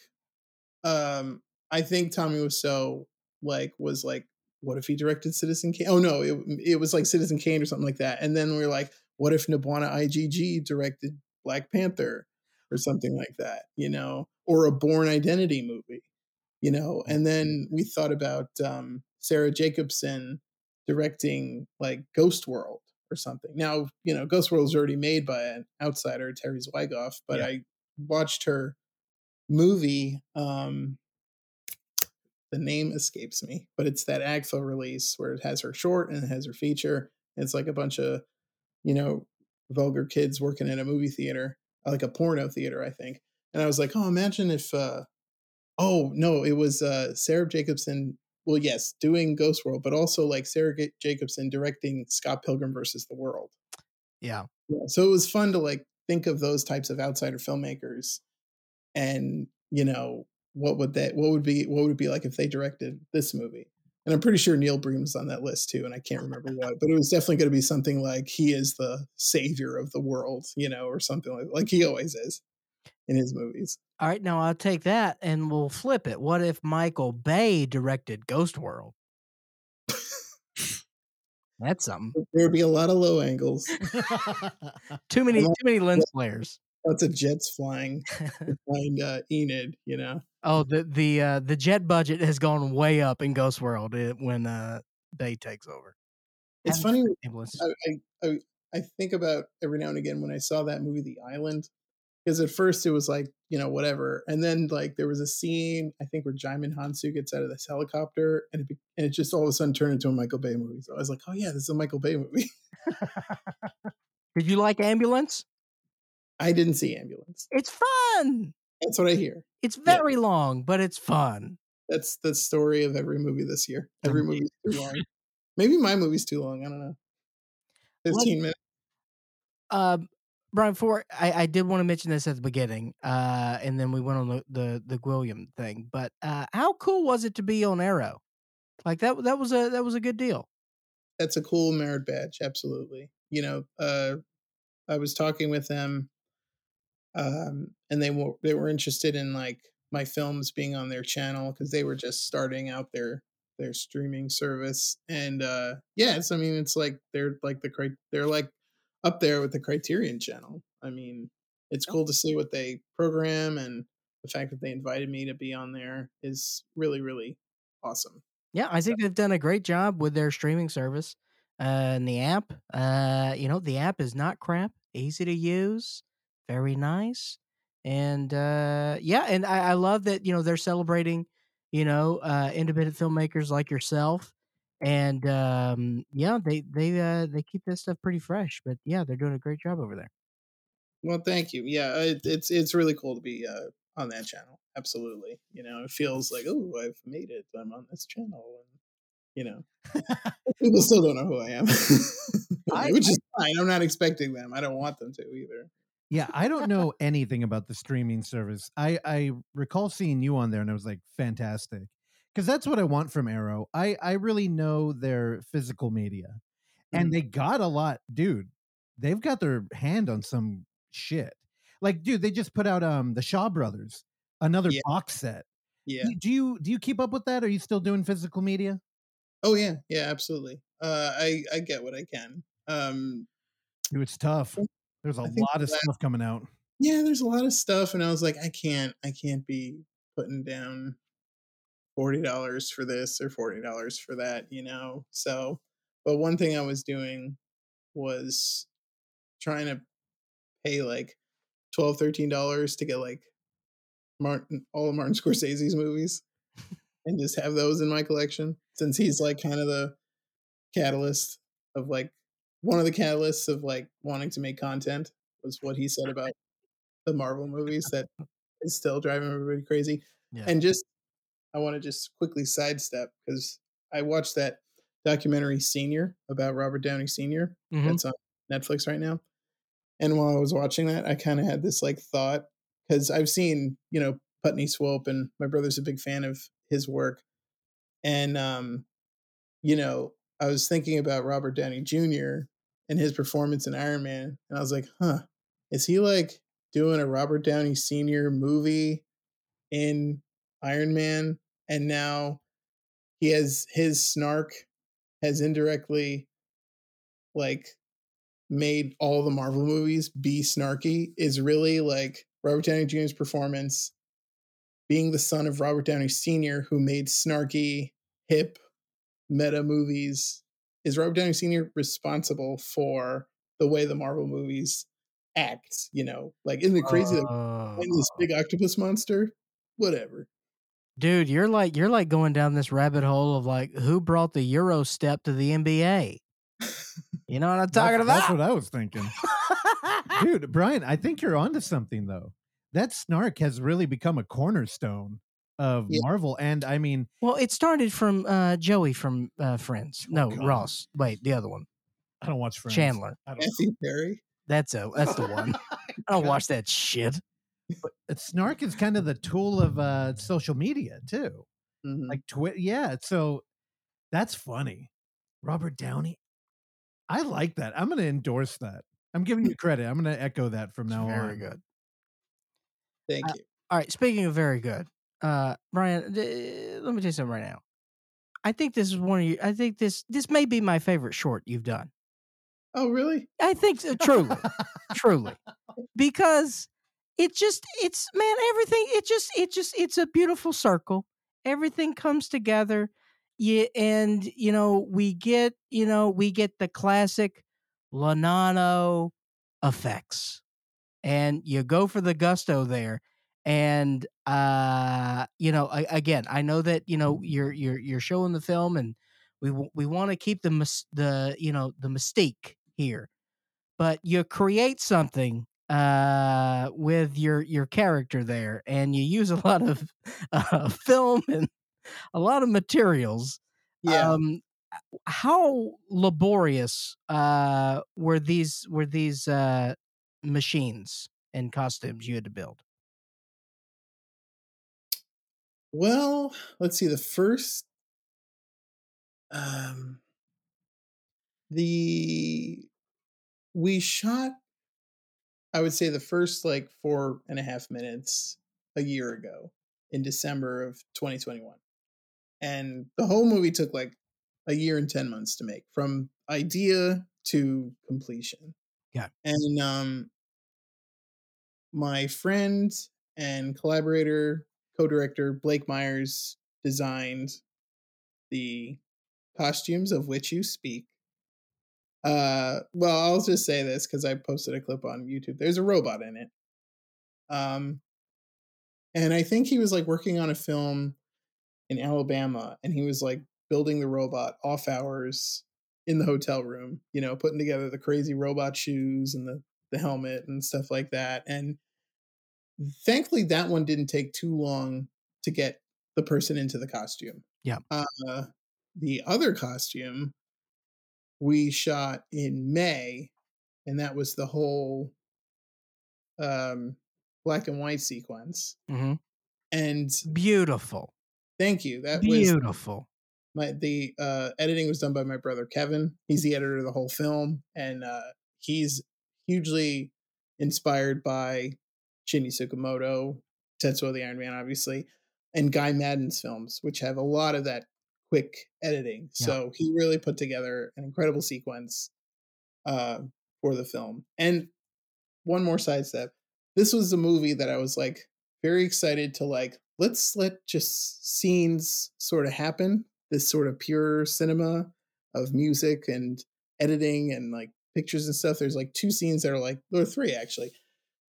B: um I think Tommy Wiseau like was like what if he directed Citizen Kane? Oh no, it it was like Citizen Kane or something like that. And then we are like what if Nabwana IGG directed Black Panther or something like that, you know, or a Bourne Identity movie you know and then we thought about um, sarah jacobson directing like ghost world or something now you know ghost world is already made by an outsider terry zwigoff but
C: Yeah.
B: i watched her movie um the name escapes me but it's that agfa release where it has her short and it has her feature it's like a bunch of you know vulgar kids working in a movie theater like a porno theater i think and i was like oh imagine if uh Oh no, it was uh, Sarah Jacobson. Well, yes, doing Ghost World, but also like Sarah Jacobson directing Scott Pilgrim versus the World.
A: yeah
B: Yeah, so it was fun to like think of those types of outsider filmmakers, and you know what would that what would be what would it be like if they directed this movie? And I'm pretty sure Neil Breen's on that list too, and I can't remember what, but it was definitely going to be something like he is the savior of the world, you know, or something like like he always is in his movies.
A: all right now i'll take that and we'll flip it what if michael bay directed ghost world that's something
B: There would be a lot of low angles.
A: too many too many lens flares
B: lots of jets flying find uh, Enid. You know,
A: Oh, the the uh, the jet budget has gone way up in Ghost World eh, when uh, Bay takes over.
B: it's funny. I, I I I think about every now and again when I saw that movie, The Island, because at first it was like you know whatever, and then like there was a scene I think where Djimon Hounsou gets out of this helicopter, and it be, and it just all of a sudden turned into a Michael Bay movie. So I was like, oh yeah, this is a Michael Bay movie.
A: Did you like Ambulance?
B: I didn't see Ambulance.
A: It's fun.
B: That's what I hear.
A: It's
B: Yeah.
A: very long, but it's fun.
B: That's the story of every movie this year. Every movie's too long. Maybe my movie's too long. I don't know.
A: Let's-
B: Fifteen minutes.
A: Um, Brian, before I, I did want to mention this at the beginning, uh, and then we went on the the, the Gwilliam thing. But uh, how cool was it to be on Arrow? Like that that was a that was a good deal.
B: that's a cool merit badge absolutely you know uh i was talking with them um and they were they were interested in like my films being on their channel because they were just starting out their their streaming service and uh yes i mean it's like they're like the they're like up there with the criterion channel i mean it's cool to see what they program and the fact that they invited me to be on there is really really awesome
A: Yeah, I think they've done a great job with their streaming service uh, and the app. Uh, you know, the app is not crap, easy to use, very nice, and uh, yeah, and I, I love that you know they're celebrating, you know, uh, independent filmmakers like yourself, and um, yeah, they they uh, they keep this stuff pretty fresh. But yeah, they're doing a great job over there.
B: Well, thank you. Yeah, it, it's it's really cool to be uh, on that channel. Absolutely. You know, it feels like oh, I've made it. I'm on this channel, and you know, people still don't know who I am,
C: I-
B: which is fine. I'm not expecting them. I don't want them to either.
C: Yeah, I don't know anything about the streaming service. I I recall seeing you on there, and I was like, fantastic, because that's what I want from Arrow. I I really know their physical media, and
B: Mhm.
C: they got a lot, dude. They've got their hand on some shit. Like, dude, they just put out um the Shaw Brothers, another
B: Yeah.
C: box set.
B: Yeah.
C: Do you do you keep up with that? Are you still doing physical media?
B: Oh yeah. Yeah. Absolutely. Uh, I I get what I can. Um,
C: Dude, it's tough. There's a lot of
B: that-
C: stuff coming out.
B: yeah. There's a lot of stuff, and I was like, I can't. I can't be putting down forty dollars for this or forty dollars for that. You know. So, but one thing I was doing was trying to pay like 12 13 dollars to get like martin all of martin scorsese's movies and just have those in my collection since he's like kind of the catalyst of like one of the catalysts of like wanting to make content was what he said about the marvel movies that is still driving everybody crazy
A: Yeah.
B: and just i want to just quickly sidestep because i watched that documentary senior about robert downey senior
A: Mhm.
B: that's on Netflix right now. And while I was watching that, I kind of had this like thought because I've seen, you know, Putney Swope and my brother's a big fan of his work. And, um, you know, I was thinking about Robert Downey Jr. and his performance in Iron Man. And I was like, huh, is he like doing a Robert Downey Sr. movie in Iron Man? And now he has his snark has indirectly like made all the Marvel movies be snarky is really like Robert Downey Jr.'s performance being the son of Robert Downey Sr., who made snarky, hip, meta movies. Is Robert Downey Sr. responsible for the way the Marvel movies act? You know, like isn't it crazy that
A: Oh.
B: this big octopus monster? Whatever.
A: Dude, you're like you're like going down this rabbit hole of like who brought the Euro step to the NBA. You know what I'm talking
C: That's- That's what I was thinking. Dude, Brian, I think you're onto something though. That snark has really become a cornerstone of
B: Yeah.
C: Marvel. And I mean,
A: well, it started from uh, Joey from uh, Friends. No,
C: God.
A: Ross. Wait, the other one,
C: I don't watch Friends.
A: Chandler.
C: I don't
B: Matthew Perry.
A: That's a that's the one. I don't watch that shit.
C: But snark is kind of the tool of uh social media too.
B: Mhm.
C: Like Twitter. Yeah. So that's funny. Robert Downey. I like that. I'm gonna endorse that. I'm giving you credit. I'm gonna echo that from now
A: Very
C: on.
A: Very good.
B: Thank
A: Uh,
B: you.
A: All right. Speaking of very good, uh, Brian, th- let me tell you something right now. I think this is one of you. I think this this may be my favorite short you've done.
B: Oh, really?
A: I think so, truly, truly, because it just it's man everything it just it just it's a beautiful circle. Everything comes together. Yeah, and you know we get you know we get the classic Lonano effects, and you go for the gusto there. And uh, you know, I, again, I know that you know you're you're you're showing the film, and we we want to keep the the you know the mystique here, but you create something uh with your your character there, and you use a lot of uh, film and a lot of materials.
B: Yeah.
A: Um, how laborious uh were these were these uh machines and costumes you had to build?
B: Well, let's see. The first, um, the we shot. I would say the first like four and a half minutes a year ago in December of 2021, and the whole movie took like a year and ten months to make, from idea to completion.
A: Yeah.
B: and um, my friend and collaborator co-director Blake Myers designed the costumes of which you speak. Uh, well, I'll just say this because I posted a clip on YouTube. There's a robot in it. Um, and I think he was like working on a film in Alabama, and he was like building the robot off hours in the hotel room. You know, putting together the crazy robot shoes and the the helmet and stuff like that. And thankfully that one didn't take too long to get the person into the costume
A: Yeah.
B: uh, the other costume we shot in May, and that was the whole um, black and white sequence.
A: Mhm.
B: And
A: Beautiful.
B: thank you. That was
A: Beautiful.
B: my the uh, editing was done by my brother Kevin. He's the editor of the whole film, and uh, he's hugely inspired by Shinya Tsukamoto, Tetsuo the Iron Man, obviously, and Guy Maddin's films, which have a lot of that quick editing.
A: Yeah.
B: So he really put together an incredible sequence uh, for the film. And one more sidestep. This was a movie that I was like very excited to like. Let's let just scenes sort of happen. This sort of pure cinema of music and editing and like pictures and stuff. There's like two scenes that are like, or three actually,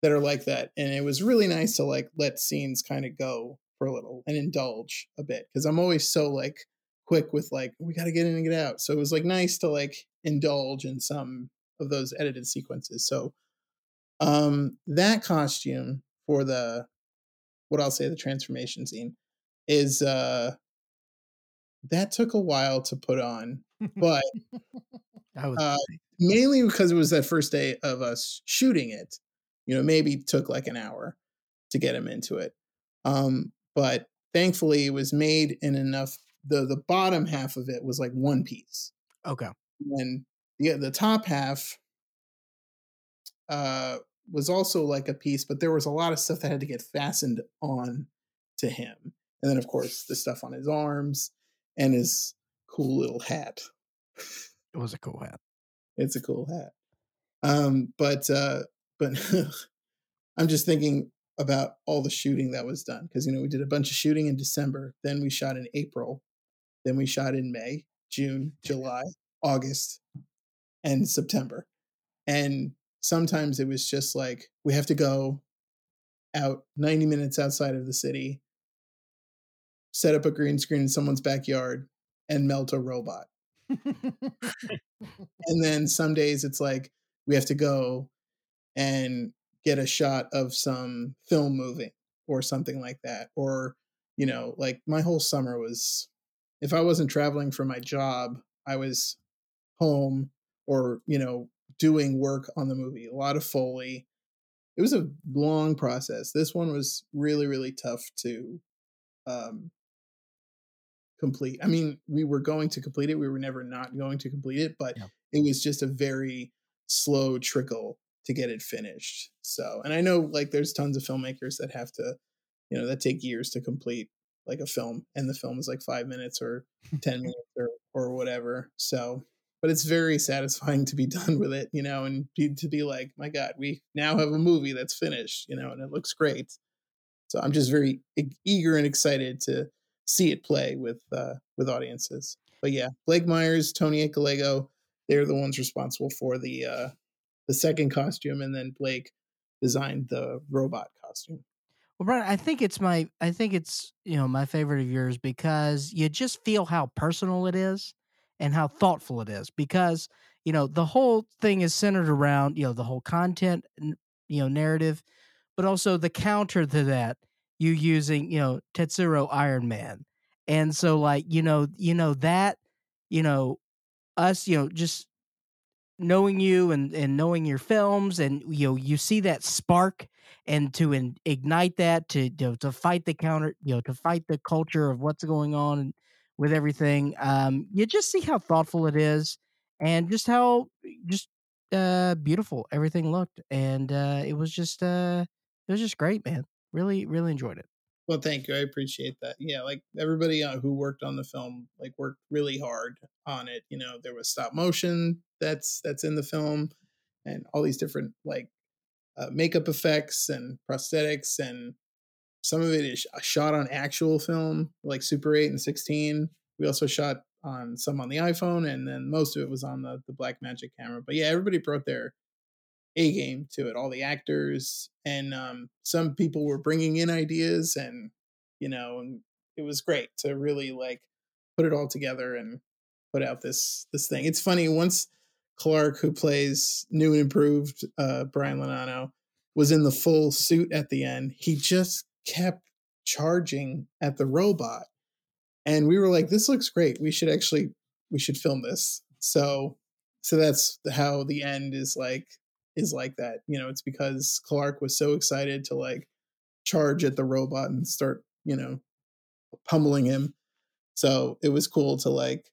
B: that are like that. And it was really nice to like let scenes kind of go for a little and indulge a bit because I'm always so like quick with like, we got to get in and get out. So it was like nice to like indulge in some of those edited sequences. So um that costume for the what I'll say the transformation scene is uh that took a while to put on, but uh, mainly because it was that first day of us shooting it. You know, maybe took like an hour to get him into it. Um, but thankfully, it was made in enough. The The bottom half of it was like one piece,
A: Okay.
B: and the the top half uh, was also like a piece, but there was a lot of stuff that had to get fastened on to him, and then of course the stuff on his arms and his cool little hat.
A: It was a cool hat.
B: It's a cool hat. Um, but uh, but I'm just thinking about all the shooting that was done because you know we did a bunch of shooting in December, then we shot in April, then we shot in May, June, July, August, and September, and sometimes it was just like we have to go out 90 minutes outside of the city, set up a green screen in someone's backyard, and melt a robot. And then some days it's like we have to go and get a shot of some film moving or something like that or you know like my whole summer was if i wasn't traveling for my job i was home or you know doing work on the movie a lot of foley. It was a long process. This one was really really tough to um complete. I mean we were going to complete it we were never not going to complete it but
A: Yeah.
B: it was just a very slow trickle to get it finished so and i know like there's tons of filmmakers that have to you know that take years to complete like a film and the film is like five minutes or 10 minutes or or whatever so but it's very satisfying to be done with it you know and be, to be like my god we now have a movie that's finished you know and it looks great. So i'm just very eager and excited to see it play with uh with audiences. But yeah blake myers tony Icalego, they're the ones responsible for the uh the second costume and then blake designed the robot costume
A: Well, Brian, I think it's my I think it's you know my favorite of yours because you just feel how personal it is and how thoughtful it is because you know the whole thing is centered around you know the whole content you know narrative, but also the counter to that you using you know Tetsuo Iron Man, and so like you know you know that you know us you know just knowing you and and knowing your films and you know you see that spark and to in, ignite that to you know, to fight the counter you know to fight the culture of what's going on with everything um you just see how thoughtful it is and just how just uh beautiful everything looked and uh it was just uh it was just great man really really enjoyed it
B: Well, thank you. I appreciate that. Yeah, like everybody uh, who worked on the film, like worked really hard on it. You know, there was stop motion that's that's in the film, and all these different like uh, makeup effects and prosthetics, and some of it is sh- shot on actual film, like Super Eight and sixteen. We also shot on some on the iPhone, and then most of it was on the the Blackmagic camera. But yeah, everybody brought their a game to it all the actors and um, some people were bringing in ideas and you know and it was great to really like put it all together and put out this this thing it's funny once clark who plays new and improved uh, brian lonano was in the full suit at the end he just kept charging at the robot and we were like, "This looks great. We should actually we should film this." So so that's how the end is like is like that. You know, it's because Clark was so excited to like charge at the robot and start, you know, pummeling him. So it was cool to like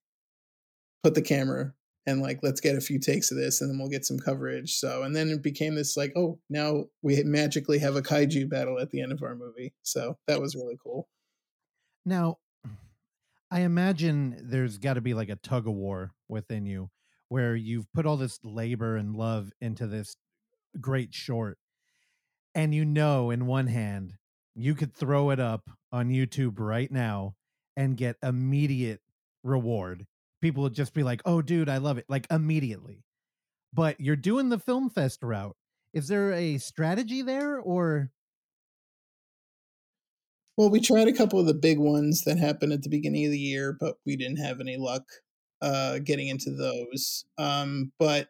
B: put the camera and like let's get a few takes of this and then we'll get some coverage. So and then it became this like, oh, now we magically have a kaiju battle at the end of our movie. So that was really cool.
C: Now, I imagine there's got to be like a tug of war within you where you've put all this labor and love into this great short. And you know, in one hand, you could throw it up on YouTube right now and get immediate reward. People would just be like, oh, dude, I love it. Like immediately. But you're doing the film fest route. Is there a strategy there or
B: well, we tried a couple of the big ones that happened at the beginning of the year, but we didn't have any luck uh, getting into those. Um, but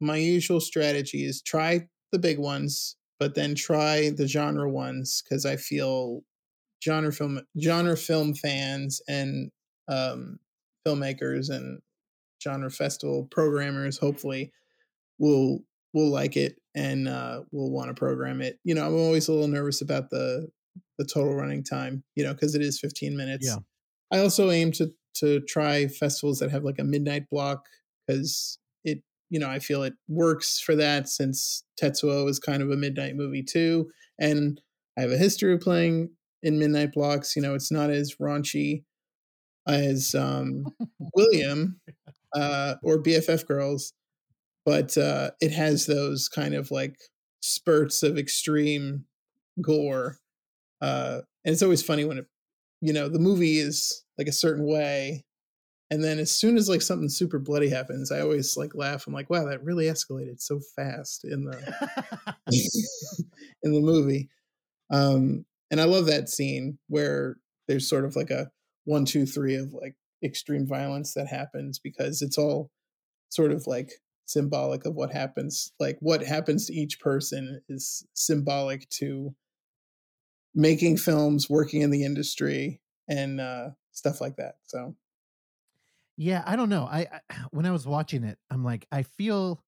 B: my usual strategy is try the big ones, but then try the genre ones because I feel genre film genre film fans and um, filmmakers and genre festival programmers hopefully will will like it and uh, will want to program it. You know, I'm always a little nervous about the the total running time, you know, because it is 15 minutes.
C: Yeah.
B: I also aim to to try festivals that have like a midnight block because it, you know, I feel it works for that since Tetsuo is kind of a midnight movie too, and I have a history of playing in midnight blocks. You know, it's not as raunchy as um, Gwilliam uh, or BFF Girls, but uh, it has those kind of like spurts of extreme gore uh, and it's always funny when it, you know, the movie is like a certain way, and then as soon as like something super bloody happens, I always like laugh. I'm like, wow, that really escalated so fast in the in the movie. Um, and I love that scene where there's sort of like a one, two, three of like extreme violence that happens because it's all sort of like symbolic of what happens. Like what happens to each person is symbolic to making films, working in the industry, and uh, stuff like that. So,
C: yeah, I don't know. I, I when I was watching it, I'm like, I feel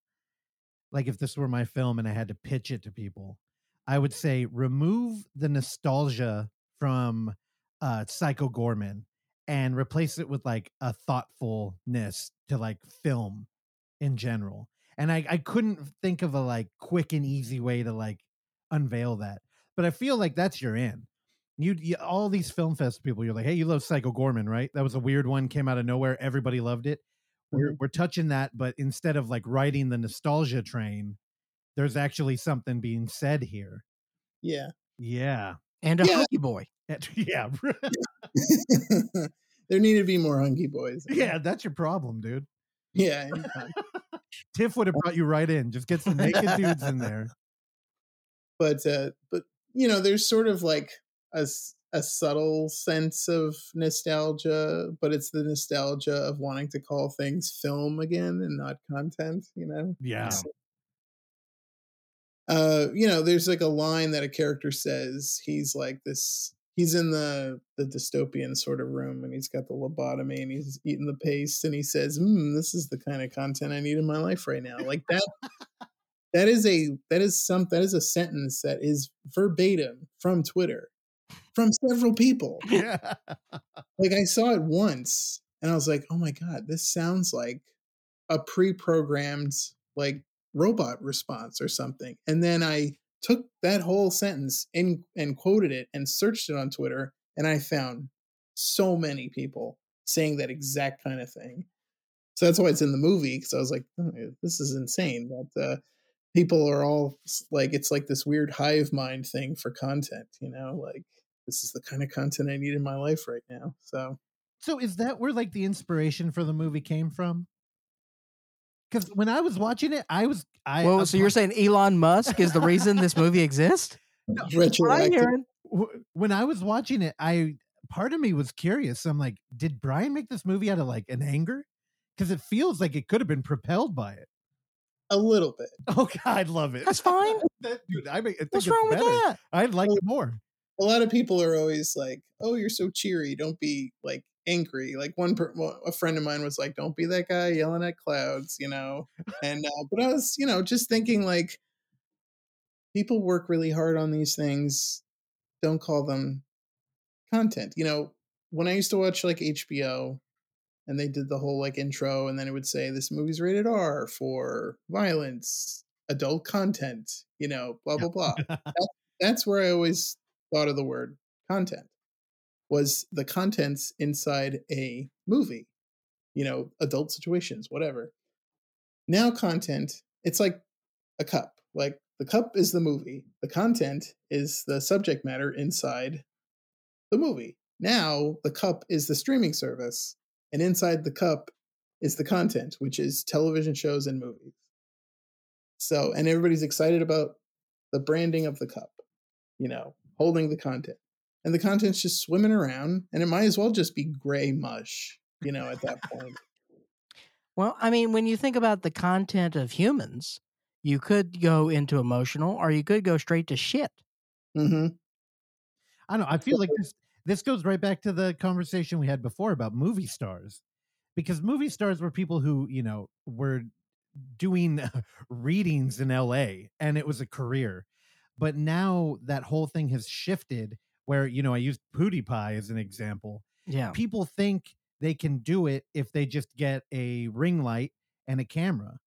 C: like if this were my film and I had to pitch it to people, I would say remove the nostalgia from uh, Psycho Goreman and replace it with like a thoughtfulness to like film in general. And I, I couldn't think of a like quick and easy way to like unveil that but I feel like that's your in. You, you, all these film fest people, you're like, hey, you love Psycho Goreman, right? That was a weird one, came out of nowhere, everybody loved it. We're
B: Mm-hmm.
C: we're touching that, but instead of like riding the nostalgia train, there's actually something being said here.
B: yeah.
C: Yeah,
A: And a
B: Yeah.
A: hunky boy.
C: yeah,
B: there need to be more hunky boys.
C: yeah. That's your problem, dude.
B: Yeah.
C: Tiff would have brought you right in. Just get some naked dudes in there.
B: but uh, but you know, there's sort of like a a subtle sense of nostalgia, but it's the nostalgia of wanting to call things film again and not content. You know.
C: Yeah,
B: So, uh, you know, there's like a line that a character says. He's like this. He's in the the dystopian sort of room, and he's got the lobotomy, and he's eating the paste, and he says, mm, "This is the kind of content I need in my life right now." Like that. that is a that is some that is a sentence that is verbatim from Twitter, from several people
C: yeah.
B: like I saw it once and I was like, "Oh my god, this sounds like a pre-programmed like robot response or something." And then I took that whole sentence and and quoted it and searched it on Twitter and I found so many people saying that exact kind of thing. So that's why it's in the movie because I was like, oh, "This is insane." That uh, people are all like, it's like this weird hive mind thing for content, you know, like this is the kind of content I need in my life right now. So
C: So is that where like the inspiration for the movie came from? Because when I was watching it, I was I
A: Well, so you're saying Elon Musk is the reason this movie exists? That's what I'm
B: retroactive.
A: hearing.
C: when I was watching it, I part of me was curious. I'm like, did Brian make this movie out of like an anger? Because it feels like it could have been propelled by it.
B: a little bit.
C: Oh God, I love it.
A: That's fine.
C: That- dude, I, mean, I think
A: What's
C: it's
A: wrong with
C: better.
A: that?
C: I'd like it more.
B: A lot of people are always like, "Oh, you're so cheery. Don't be like angry. Like one, per, well, a friend of mine was like, "Don't be that guy yelling at clouds," you know. And uh, but I was, you know, just thinking like, people work really hard on these things. Don't call them content. You know, when I used to watch like HBO, and they did the whole like intro, and then it would say this movie's rated R for violence, adult content, you know, blah blah blah. That- that's where I always thought of the word content was the contents inside a movie, you know, adult situations, whatever. Now, content, it's like a cup. Like the cup is the movie, the content is the subject matter inside the movie. Now, the cup is the streaming service, and inside the cup is the content, which is television shows and movies. So, and everybody's excited about the branding of the cup, you know, holding the content and the content's just swimming around and it might as well just be gray mush you know at that point
A: Well, I mean, when you think about the content of humans, you could go into emotional or you could go straight to shit.
B: hmm
C: I don't know. I feel like this this goes right back to the conversation we had before about movie stars. Because movie stars were people who, you know, were doing readings in LA and it was a career. But now that whole thing has shifted where, you know, I used PewDiePie as an example.
A: Yeah.
C: People think they can do it if they just get a ring light and a camera.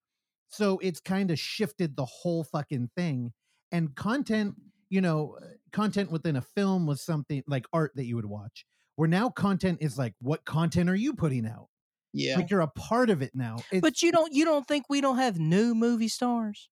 C: So it's kind of shifted the whole fucking thing. And content, you know, uh, content within a film was something like art that you would watch. Where now content is like, what content are you putting out?
B: yeah
C: Like you're a part of it now. It's,
A: But you don't you don't think we don't have new movie stars?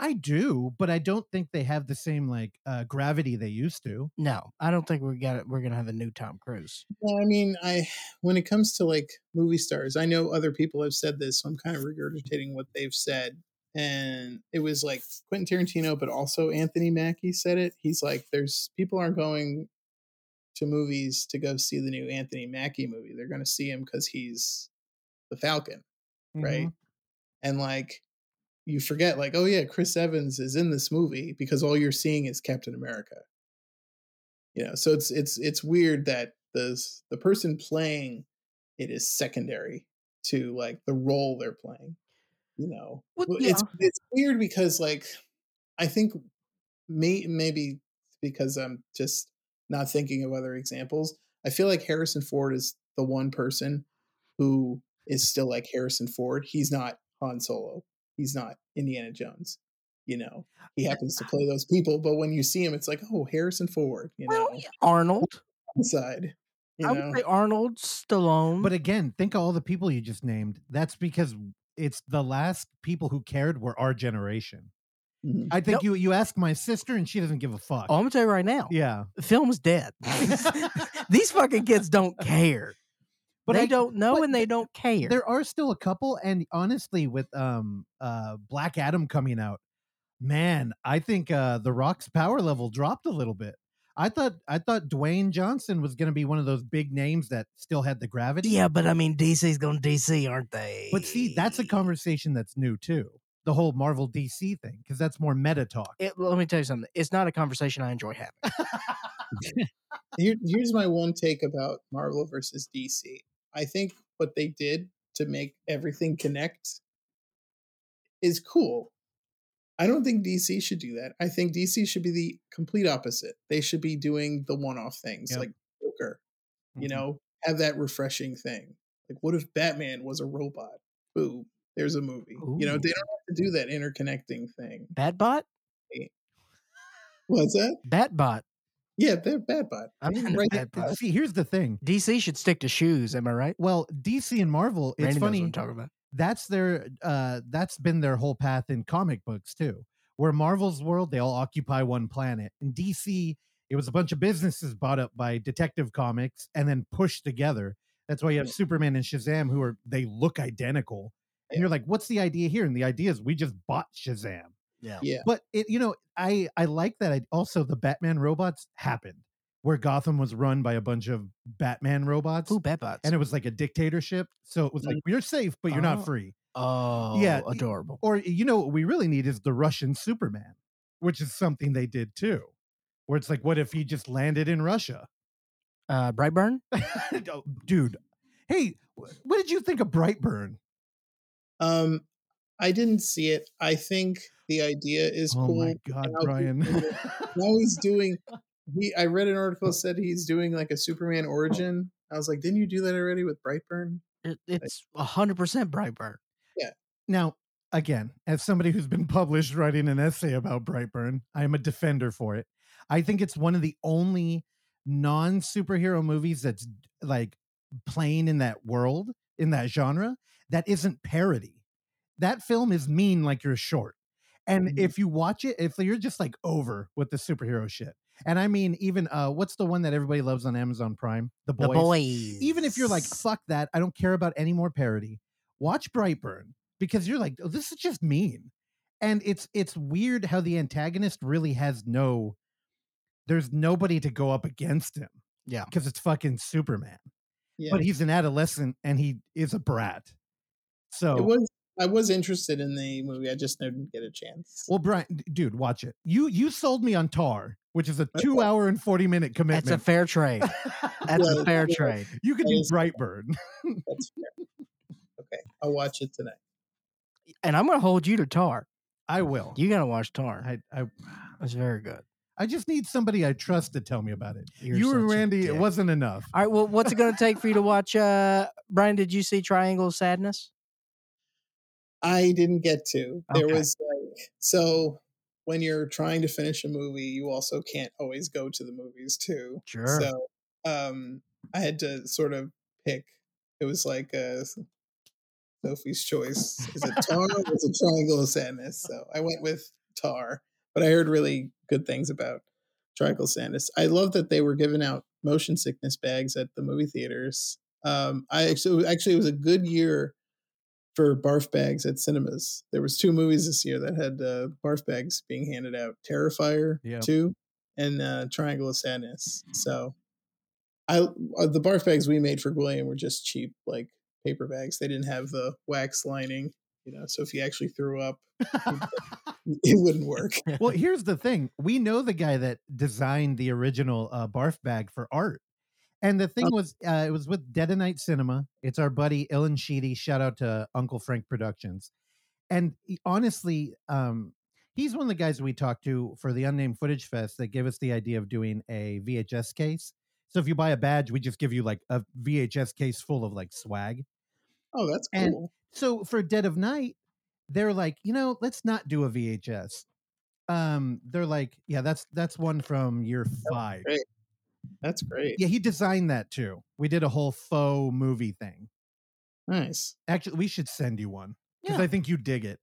C: I do, but I don't think they have the same like uh, gravity they used to.
A: No, I don't think we got it. We're gonna have a new Tom Cruise.
B: Well, i mean i when it comes to like movie stars i know other people have said this so i'm kind of regurgitating what they've said and it was like quentin tarantino but also anthony mackie said it he's like there's people aren't going to movies to go see the new anthony mackie movie they're going to see him because he's the falcon right?
C: Mhm.
B: And like you forget, like, oh yeah, Chris Evans is in this movie because all you're seeing is Captain America. You know, so it's it's it's weird that the the person playing it is secondary to like the role they're playing. You know,
A: Well,
B: Well, it's it's weird because like I think may, maybe because I'm just not thinking of other examples. I feel like Harrison Ford is the one person who is still like Harrison Ford. He's not Han Solo. He's not Indiana Jones. You know, he happens to play those people, but when you see him, it's like, oh, Harrison Ford. You know,
A: yeah, Arnold.
B: inside. You
A: I
B: know,
A: would say Arnold, Stallone.
C: But again, think of all the people you just named. That's because it's the last people who cared were our generation.
B: Mhm.
C: I think
A: Nope.
C: you you ask my sister and she doesn't give a fuck.
A: oh, I'm gonna tell you right now,
C: yeah.
A: film's dead. These fucking kids don't care.
C: But
A: they
C: I-
A: don't know and they don't care.
C: there are still a couple and honestly with um uh black adam coming out man i think uh the rock's power level dropped a little bit i thought i thought dwayne johnson was going to be one of those big names that still had the gravity
A: yeah, but I mean, DC's going to DC, aren't they?
C: but see that's a conversation that's new too the whole marvel dc thing because that's more meta talk
A: It, let me tell you something. It's not a conversation I enjoy having.
B: Here, here's my one take about Marvel versus DC. I think what they did to make everything connect is cool. I don't think DC should do that. I think DC should be the complete opposite. They should be doing the one-off things
C: Yep.
B: like Joker. You
C: Mhm.
B: know, have that refreshing thing. Like, what if Batman was a robot? Boom, there's a movie. You know, they don't have to do that interconnecting thing.
A: Batbot?
B: What's that?
A: Batbot.
B: Yeah, they're bad Batbot.
A: I'm
B: They
A: into
B: write
A: Batbot.
C: see here's the thing
A: DC should stick to shoes. Am I right?
C: well dc and marvel it's
A: Randy
C: funny
A: talking about.
C: that's their uh that's been their whole path in comic books too where marvel's world they all occupy one planet in dc it was a bunch of businesses bought up by detective comics and then pushed together that's why you have superman and shazam who are they look identical and
B: Yeah.
C: you're like what's the idea here and the idea is we just bought shazam
A: Yeah.
B: Yeah.
C: but it you know i i like that I, also the batman robots happened where gotham was run by a bunch of batman robots
A: Who Batbots?
C: and it was like a dictatorship so it was like you're safe but you're
A: Oh.
C: not free
A: oh,
C: Yeah,
A: yeah, adorable.
C: or you know what we really need is the Russian Superman, which is something they did too. Where it's like, what if he just landed in Russia?
A: Uh, Brightburn.
C: Oh, Dude, hey, what did you think of Brightburn?
B: Um, I didn't see it. I think the idea is
C: Oh
B: cool.
C: my god, Brian.
B: now he's doing. He, I read an article said he's doing like a Superman origin. I was like, didn't you do that already with Brightburn?
A: It, it's hundred percent Brightburn. Yeah.
C: Now, again, as somebody who's been published writing an essay about Brightburn, I am a defender for it. I think it's one of the only non superhero movies that's like playing in that world, in that genre, that isn't parody. That film is mean like you're short. And
B: Mhm.
C: if you watch it, if you're just like over with the superhero shit, and I mean, even uh, what's the one that everybody loves on Amazon Prime? The Boys.
A: The boys.
C: Even if you're like, fuck that, I don't care about any more parody. Watch Brightburn because you're like, oh, this is just mean, and it's it's weird how the antagonist really has no. There's nobody to go up against him.
A: Yeah.
C: because it's fucking Superman.
B: Yeah,
C: But he's an adolescent and he is a brat. So
B: it was. I was interested in the movie. I just didn't get a chance.
C: well, Brian, dude, watch it. You you sold me on Tar, which is a
B: Okay.
C: two hour and forty minute commitment.
A: That's a fair trade. That's
B: Yeah,
A: a fair
B: yeah.
A: trade.
C: you could
B: that
C: do
B: is-
C: Brightburn.
B: That's fair. Okay, I'll watch it tonight.
A: And I'm gonna hold you to Tar.
C: I will.
A: You gotta watch Tar.
C: I, I
A: It's very good.
C: I just need somebody I trust to tell me about it.
A: You're
C: you and Randy, it wasn't enough.
A: All right. Well, what's it gonna take for you to watch? Uh, Brian, did you see Triangle Sadness?
B: I didn't get to. There was like so when you're trying to finish a movie, you also can't always go to the movies too.
A: Sure.
B: So um I had to sort of pick. It was like uh Sophie's choice. Is it Tar or is it Triangle of Sadness? So I went with Tar. But I heard really good things about Triangle of Sadness. I love that they were giving out motion sickness bags at the movie theaters. Um I actually actually it was a good year for barf bags at cinemas. There was two movies this year that had uh, barf bags being handed out: Terrifier
C: Yep.
B: two and uh, Triangle of Sadness. So, I uh, the barf bags we made for Gwilliam were just cheap, like paper bags. They didn't have the wax lining, you know. So if you actually threw up, it wouldn't work.
C: well, here's the thing: we know the guy that designed the original uh, barf bag for art, and the thing was, uh, it was with Dead of Night Cinema. It's our buddy Ilan Sheedy. Shout out to Uncle Frank Productions. And he- honestly, um, he's one of the guys we talked to for the Unnamed Footage Fest that gave us the idea of doing a VHS case. So if you buy a badge, we just give you like a VHS case full of like swag.
B: Oh, that's
C: And-
B: cool.
C: So for Dead of Night, they're like, you know, let's not do a VHS. Um, they're like, yeah, that's that's one from year five.
B: great. That's great.
C: Yeah, he designed that too. We did a whole faux movie thing.
B: Nice.
C: Actually, we should send you one because
A: Yeah.
C: I think you dig it.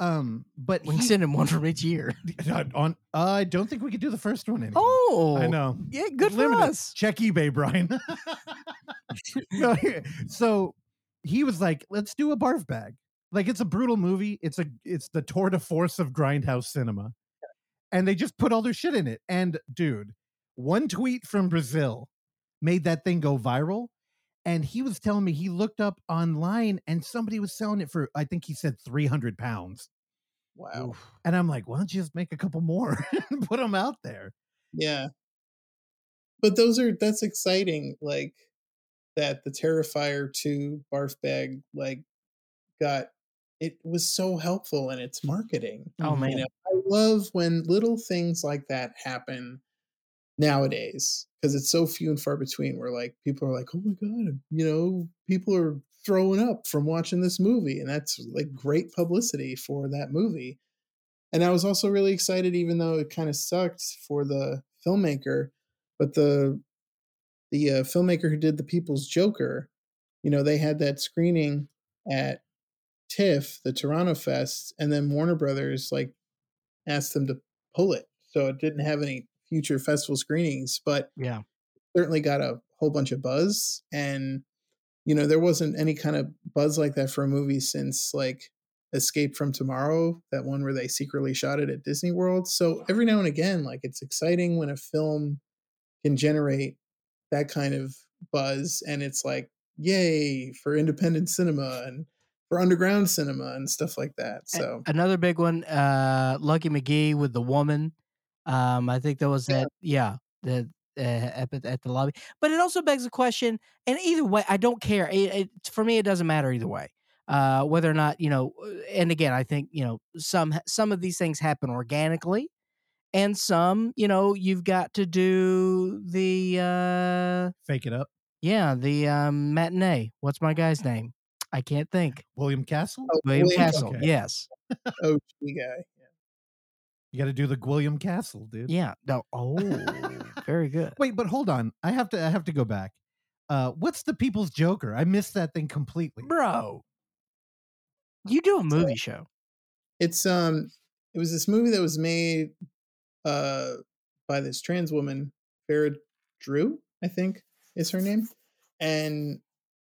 C: Um, but
A: We can
C: he-
A: send him one from each year.
C: on. I don't think we could do the first one anymore.
A: Oh,
C: I know.
A: Yeah, good for us.
C: Check eBay, Brian. No, so he was like, "Let's do a barf bag." Like it's a brutal movie. It's a it's the tour de force of grindhouse cinema, and they just put all their shit in it. And dude, one tweet from Brazil made that thing go viral. And he was telling me he looked up online and somebody was selling it for I think he said three hundred pounds.
B: Wow.
C: And I'm like, why don't you just make a couple more and put them out there?
B: Yeah. But those are that's exciting, like that the Terrifier 2 barf bag like got it was so helpful in its marketing.
A: Oh man,
B: You know, I love when little things like that happen nowadays because it's so few and far between where like people are like, oh my god, you know, people are throwing up from watching this movie, and that's like great publicity for that movie. And I was also really excited, even though it kind of sucked for the filmmaker, but the the uh, filmmaker who did the People's Joker, you know, they had that screening at TIFF, the Toronto Fest, and then Warner Brothers like asked them to pull it, so it didn't have any future festival screenings, but
A: yeah.
B: certainly got a whole bunch of buzz and you know there wasn't any kind of buzz like that for a movie since like escape from tomorrow that one where they secretly shot it at disney world so every now and again like it's exciting when a film can generate that kind of buzz and it's like yay for independent cinema and for underground cinema and stuff like that so
A: another big one, uh, Lucky McKee with the woman. Um, I think that was
B: Yeah.
A: that. Yeah, the uh, at, the- at the lobby. But it also begs the question, and either way, I don't care. It, it, for me, it doesn't matter either way. Uh, whether or not you know, uh, and again, I think you know some some of these things happen organically, and some you know you've got to do the uh,
C: Fake it up.
A: yeah the um, matinee. What's my guy's name? I can't think.
C: William Castle.
B: Oh,
A: William
B: William
A: Castle.
C: okay.
A: Yes.
B: OG guy.
C: You got to do the William Castle, dude.
A: Yeah. No. Oh, very good.
C: Wait, but hold on. I have to. I have to go back. Uh, what's the People's Joker? I missed that thing completely.
A: bro. You do a movie show.
B: It's um it was this movie that was made uh by this trans woman, Vera Drew, I think is her name. And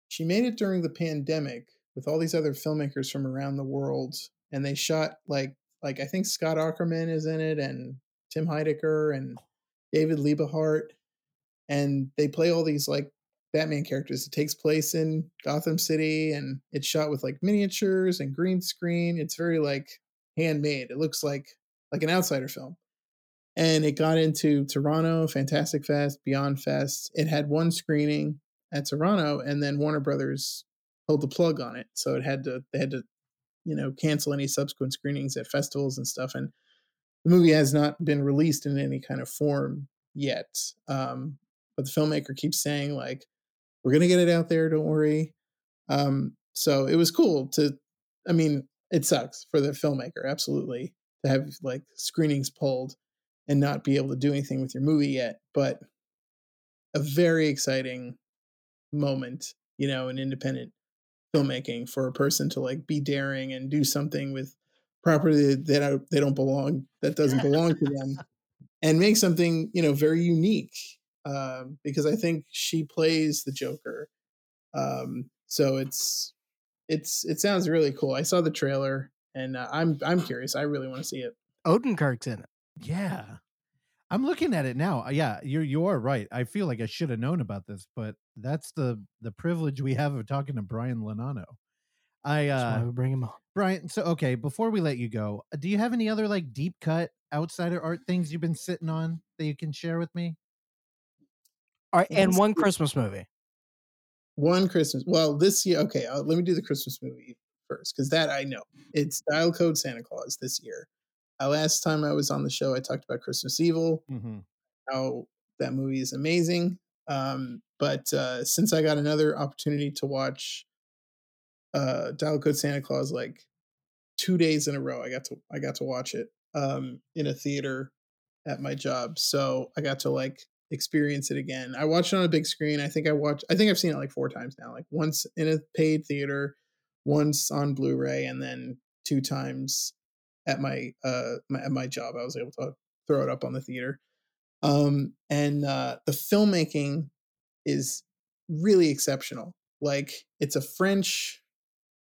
B: she made it during the pandemic with all these other filmmakers from around the world. And they shot like like I think Scott Aukerman is in it and Tim Heidecker and David Liebe Hart. And they play all these like Batman characters. It takes place in Gotham City and it's shot with like miniatures and green screen. It's very like handmade. It looks like like an outsider film. And it got into Toronto, Fantastic Fest, Beyond Fest. It had one screening at Toronto and then Warner Brothers pulled the plug on it. So it had to they had to, you know, cancel any subsequent screenings at festivals and stuff. And the movie has not been released in any kind of form yet. Um, but the filmmaker keeps saying like we're gonna get it out there don't worry um so it was cool to i mean it sucks for the filmmaker absolutely to have like screenings pulled and not be able to do anything with your movie yet but a very exciting moment you know an independent filmmaking for a person to like be daring and do something with property that don't- they don't belong that doesn't belong to them and make something you know very unique um, because I think she plays the Joker. Um, so it's it's it sounds really cool. I saw the trailer and uh, I'm I'm curious. I really want to see it.
A: Odenkirk's in it.
C: Yeah. I'm looking at it now. Uh, Yeah, you're you are right. I feel like I should have known about this, but that's the the privilege we have of talking to Brian Lonano. I
A: That's why
C: uh
A: we bring him on.
C: Brian, so okay, before we let you go, uh, do you have any other like deep cut outsider art things you've been sitting on that you can share with me?
A: All right, and one. Christmas movie.
B: One Christmas. Well, this year. Okay, uh, let me do the Christmas movie first because that I know. It's Dial Code Santa Claus this year. Uh, last time I was on the show, I talked about Christmas Evil.
C: Mm-hmm.
B: how that movie is amazing. Um, but uh, since I got another opportunity to watch uh, Dial Code Santa Claus like two days in a row, I got to I got to watch it um, in a theater at my job. So I got to like experience it again. I watched it on a big screen. I think I watched. I think I've seen it like four times now. Like once in a paid theater, once on Blu-ray, and then two times at my uh my, at my job. I was able to throw it up on the theater um, and uh, the filmmaking is really exceptional. Like it's a French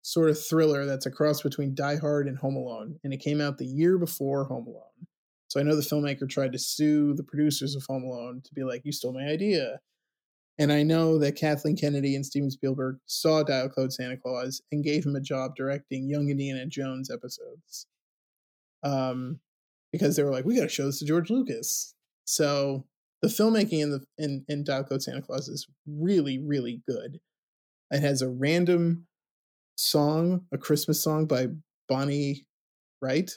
B: sort of thriller that's a cross between Die Hard and Home Alone, and it came out the year before Home Alone. So I know the filmmaker tried to sue the producers of Home Alone to be like, "You stole my idea." And I know that Kathleen Kennedy and Steven Spielberg saw Dial Code Santa Claus and gave him a job directing Young Indiana Jones episodes. Um, because they were like, we got to show this to George Lucas. So the filmmaking in the in in Dial Code Santa Claus is really really good. It has a random song, a Christmas song by Bonnie Wright,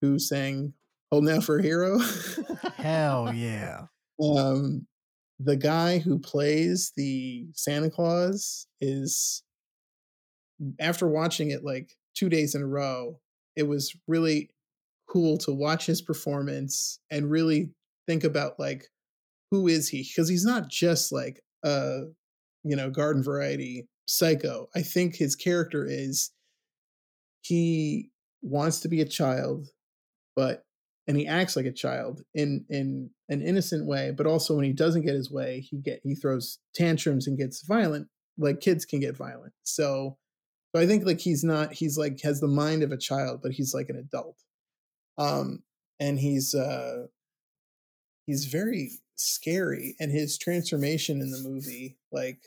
B: who sang "Hold Now for a Hero."
A: Hell yeah.
B: um, the guy who plays the Santa Claus is after watching it like two days in a row, it was really cool to watch his performance and really think about like who is he? Because he's not just like a you know garden variety psycho. I think his character is he wants to be a child but and he acts like a child in in an innocent way but also when he doesn't get his way he get he throws tantrums and gets violent like kids can get violent. So i think like he's not he's like has the mind of a child but he's like an adult um and he's uh he's very scary and his transformation in the movie like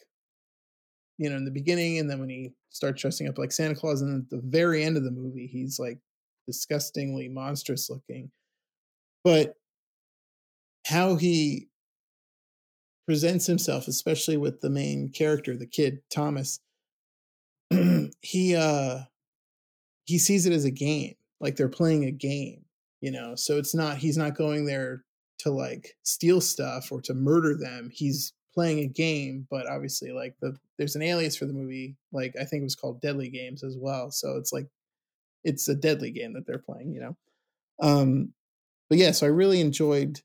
B: you know in the beginning and then when he starts dressing up like santa claus and at the very end of the movie he's like disgustingly monstrous looking but how he presents himself, especially with the main character, the kid Thomas. he uh he sees it as a game, like they're playing a game, you know. So it's not he's not going there to like steal stuff or to murder them. He's playing a game, but obviously like the there's an alias for the movie, like I think it was called Deadly Games as well. So it's like it's a deadly game that they're playing, you know. Um but yeah, so I really enjoyed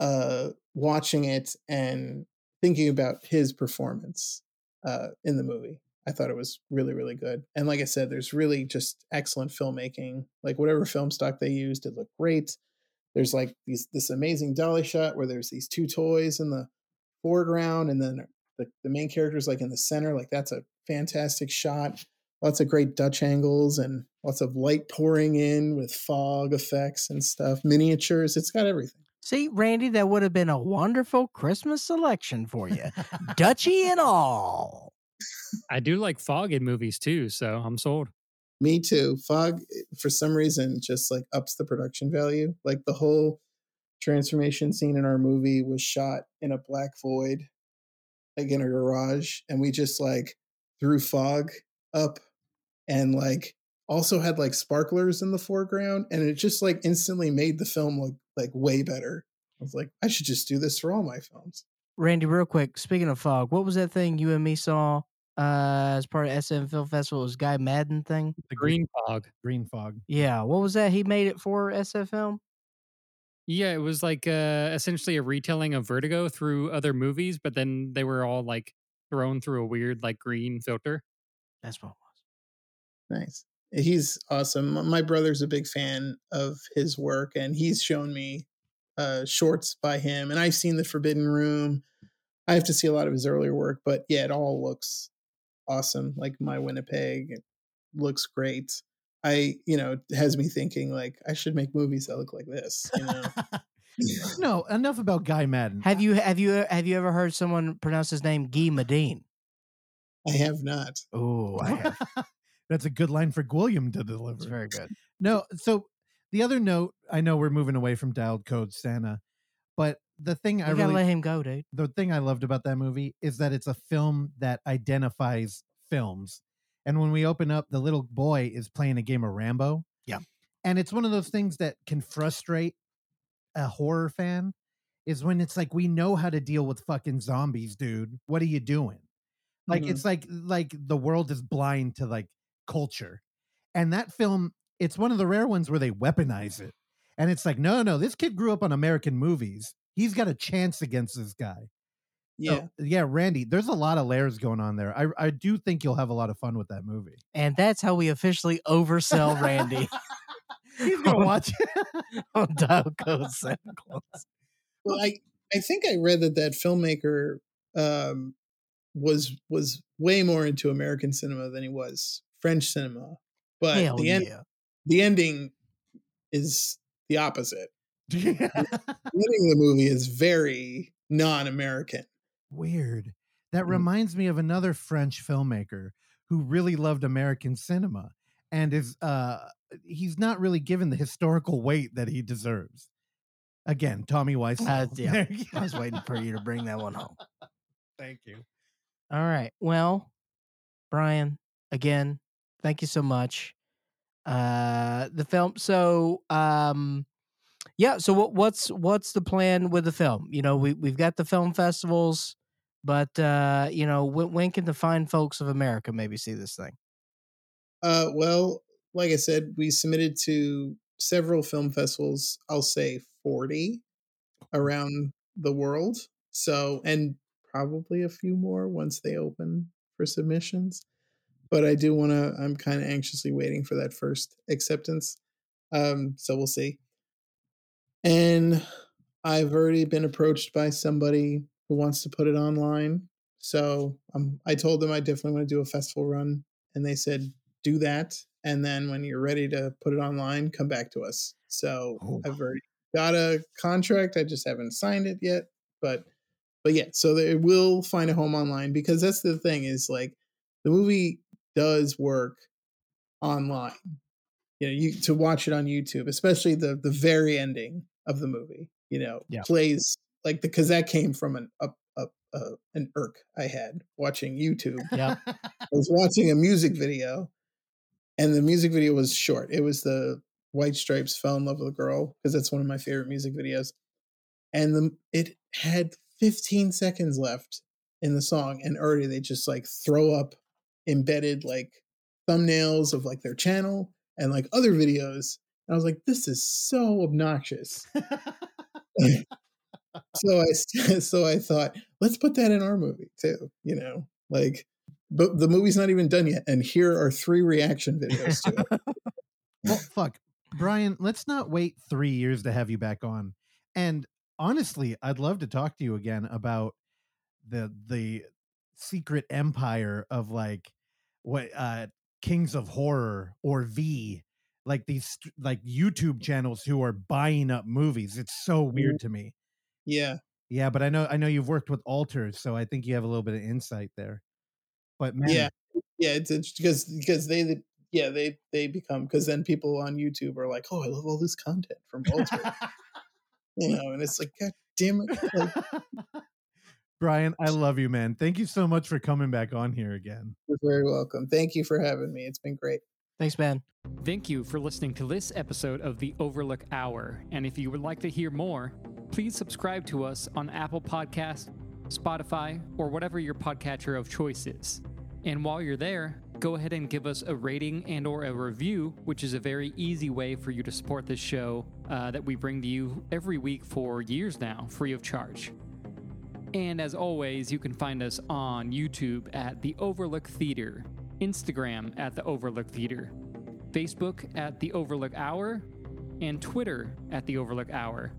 B: uh watching it and thinking about his performance uh in the movie. I thought it was really, really good. And like I said, there's really just excellent filmmaking. Like whatever film stock they used, it looked great. There's like these this amazing dolly shot where there's these two toys in the foreground, and then the, the main character's like in the center. Like that's a fantastic shot. Lots of great Dutch angles and lots of light pouring in with fog effects and stuff. Miniatures. It's got everything.
A: See, Randy, that would have been a wonderful Christmas selection for you, Dutchy and all.
D: I do like fog in movies too, so I'm sold.
B: Me too. Fog, eh, for some reason, just like ups the production value. Like the whole transformation scene in our movie was shot in a black void, like in a garage, and we just like threw fog up and like also had like sparklers in the foreground, and it just like instantly made the film look like way better. I was like, I should just do this for all my films.
A: Randy, real quick, speaking of fog, what was that thing you and me saw uh as part of SF Film Festival? It was Guy Maddin thing.
C: The
D: Green fog.
C: green fog.
A: Yeah, what was that? He made it for SF Film.
D: Yeah, it was like uh, essentially a retelling of Vertigo through other movies, but then they were all like thrown through a weird like green filter.
A: That's what it was.
B: Nice. He's awesome. My brother's a big fan of his work, and he's shown me uh, shorts by him. And I've seen The Forbidden Room. I have to see a lot of his earlier work, but yeah, it all looks awesome. Like My Winnipeg it looks great. I, you know, it has me thinking like I should make movies that look like this. You know,
C: no, enough about Guy Maddin.
A: Have you have you have you ever heard someone pronounce his name Guy Madine?
B: I have not.
A: Oh, I have.
C: That's a good line for William to deliver.
A: It's very good.
C: No, so the other note, I know we're moving away from dialed code Santa, but the thing
A: We
C: I
A: gotta
C: really
A: let him go, dude.
C: the thing I loved about that movie is that it's a film that identifies films. And when we open up, the little boy is playing a game of Rambo.
A: Yeah.
C: And it's one of those things that can frustrate a horror fan is when it's like we know how to deal with fucking zombies, dude. What are you doing? Like
B: Mhm.
C: it's like like the world is blind to like culture. And that film, it's one of the rare ones where they weaponize it. And it's like, no, no, this kid grew up on American movies. He's got a chance against this guy.
B: Yeah.
C: So, yeah, Randy, there's a lot of layers going on there. I I do think you'll have a lot of fun with that movie.
A: And that's how we officially oversell Randy
C: He's gonna watch it.
A: on Dial Code Santa Claus.
B: Well, I I think I read that that filmmaker um, was was way more into American cinema than he was French cinema. But
A: Hell
B: the
A: yeah.
B: End the ending is the opposite. The ending of the movie is very non-American.
C: Weird. That
B: Mm.
C: reminds me of another French filmmaker who really loved American cinema and is uh he's not really given the historical weight that he deserves. Again, Tommy Wiseau.
A: Uh, yeah, I was waiting for you to bring that one home.
C: Thank you.
A: All right. Well, Brian, again, thank you so much. Uh the film so um yeah, so what what's what's the plan with the film? You know, we we've got the film festivals, but uh, you know, when, when can the fine folks of America maybe see this thing?
B: Uh, well, like I said, we submitted to several film festivals. I'll say forty around the world. So, and probably a few more once they open for submissions. But I do want to. I'm kind of anxiously waiting for that first acceptance. Um, so we'll see. And I've already been approached by somebody who wants to put it online. So um, I told them I definitely want to do a festival run, and they said do that. And then when you're ready to put it online, come back to us. So
C: Oh.
B: I've already got a contract. I just haven't signed it yet. But but yeah, so they will find a home online because that's the thing is like the movie does work online. You know, you to watch it on YouTube, especially the the very ending of the movie. You know,
C: Yeah.
B: plays like the because that came from an up up uh, an irk I had watching YouTube.
A: Yeah,
B: I was watching a music video, and the music video was short. It was the White Stripes "Fell in Love with a Girl" because that's one of my favorite music videos, and the it had 15 seconds left in the song, and already they just like throw up embedded like thumbnails of like their channel and like other videos. And I was like, this is so obnoxious. so I so I thought, let's put that in our movie too. You know, like, but the movie's not even done yet, and here are three reaction videos to it.
C: well, fuck, Brian. Let's not wait three years to have you back on. And honestly, I'd love to talk to you again about the the secret empire of like what uh Kings of Horror or V, like these like YouTube channels who are buying up movies. It's so weird to me.
B: Yeah.
C: Yeah, but I know I know you've worked with alters, so I think you have a little bit of insight there. But man,
B: Yeah. Yeah, it's, it's because because they yeah, they they become because then people on YouTube are like, "Oh, I love all this content from Alter." you know, and it's like, God damn it. Like,
C: Brian, I love you, man. Thank you so much for coming back on here again.
B: you're very welcome. Thank you for having me. It's been great.
A: Thanks, man.
D: Thank you for listening to this episode of the Overlook Hour. And if you would like to hear more, please subscribe to us on Apple Podcast, Spotify, or whatever your podcatcher of choice is. And while you're there, go ahead and give us a rating and or a review, which is a very easy way for you to support this show uh, that we bring to you every week for years now, free of charge. And as always, you can find us on YouTube at The Overlook Theater, Instagram at The Overlook Theater, Facebook at The Overlook Hour, and Twitter at The Overlook Hour.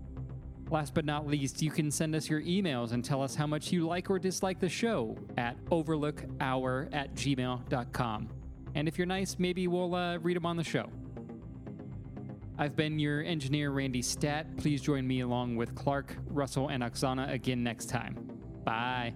D: Last but not least, you can send us your emails and tell us how much you like or dislike the show at overlookhour at gmail.com. And if you're nice, maybe we'll uh, read them on the show. I've been your engineer, Randy Stat. Please join me along with Clark, Russell, and Oksana again next time. Bye.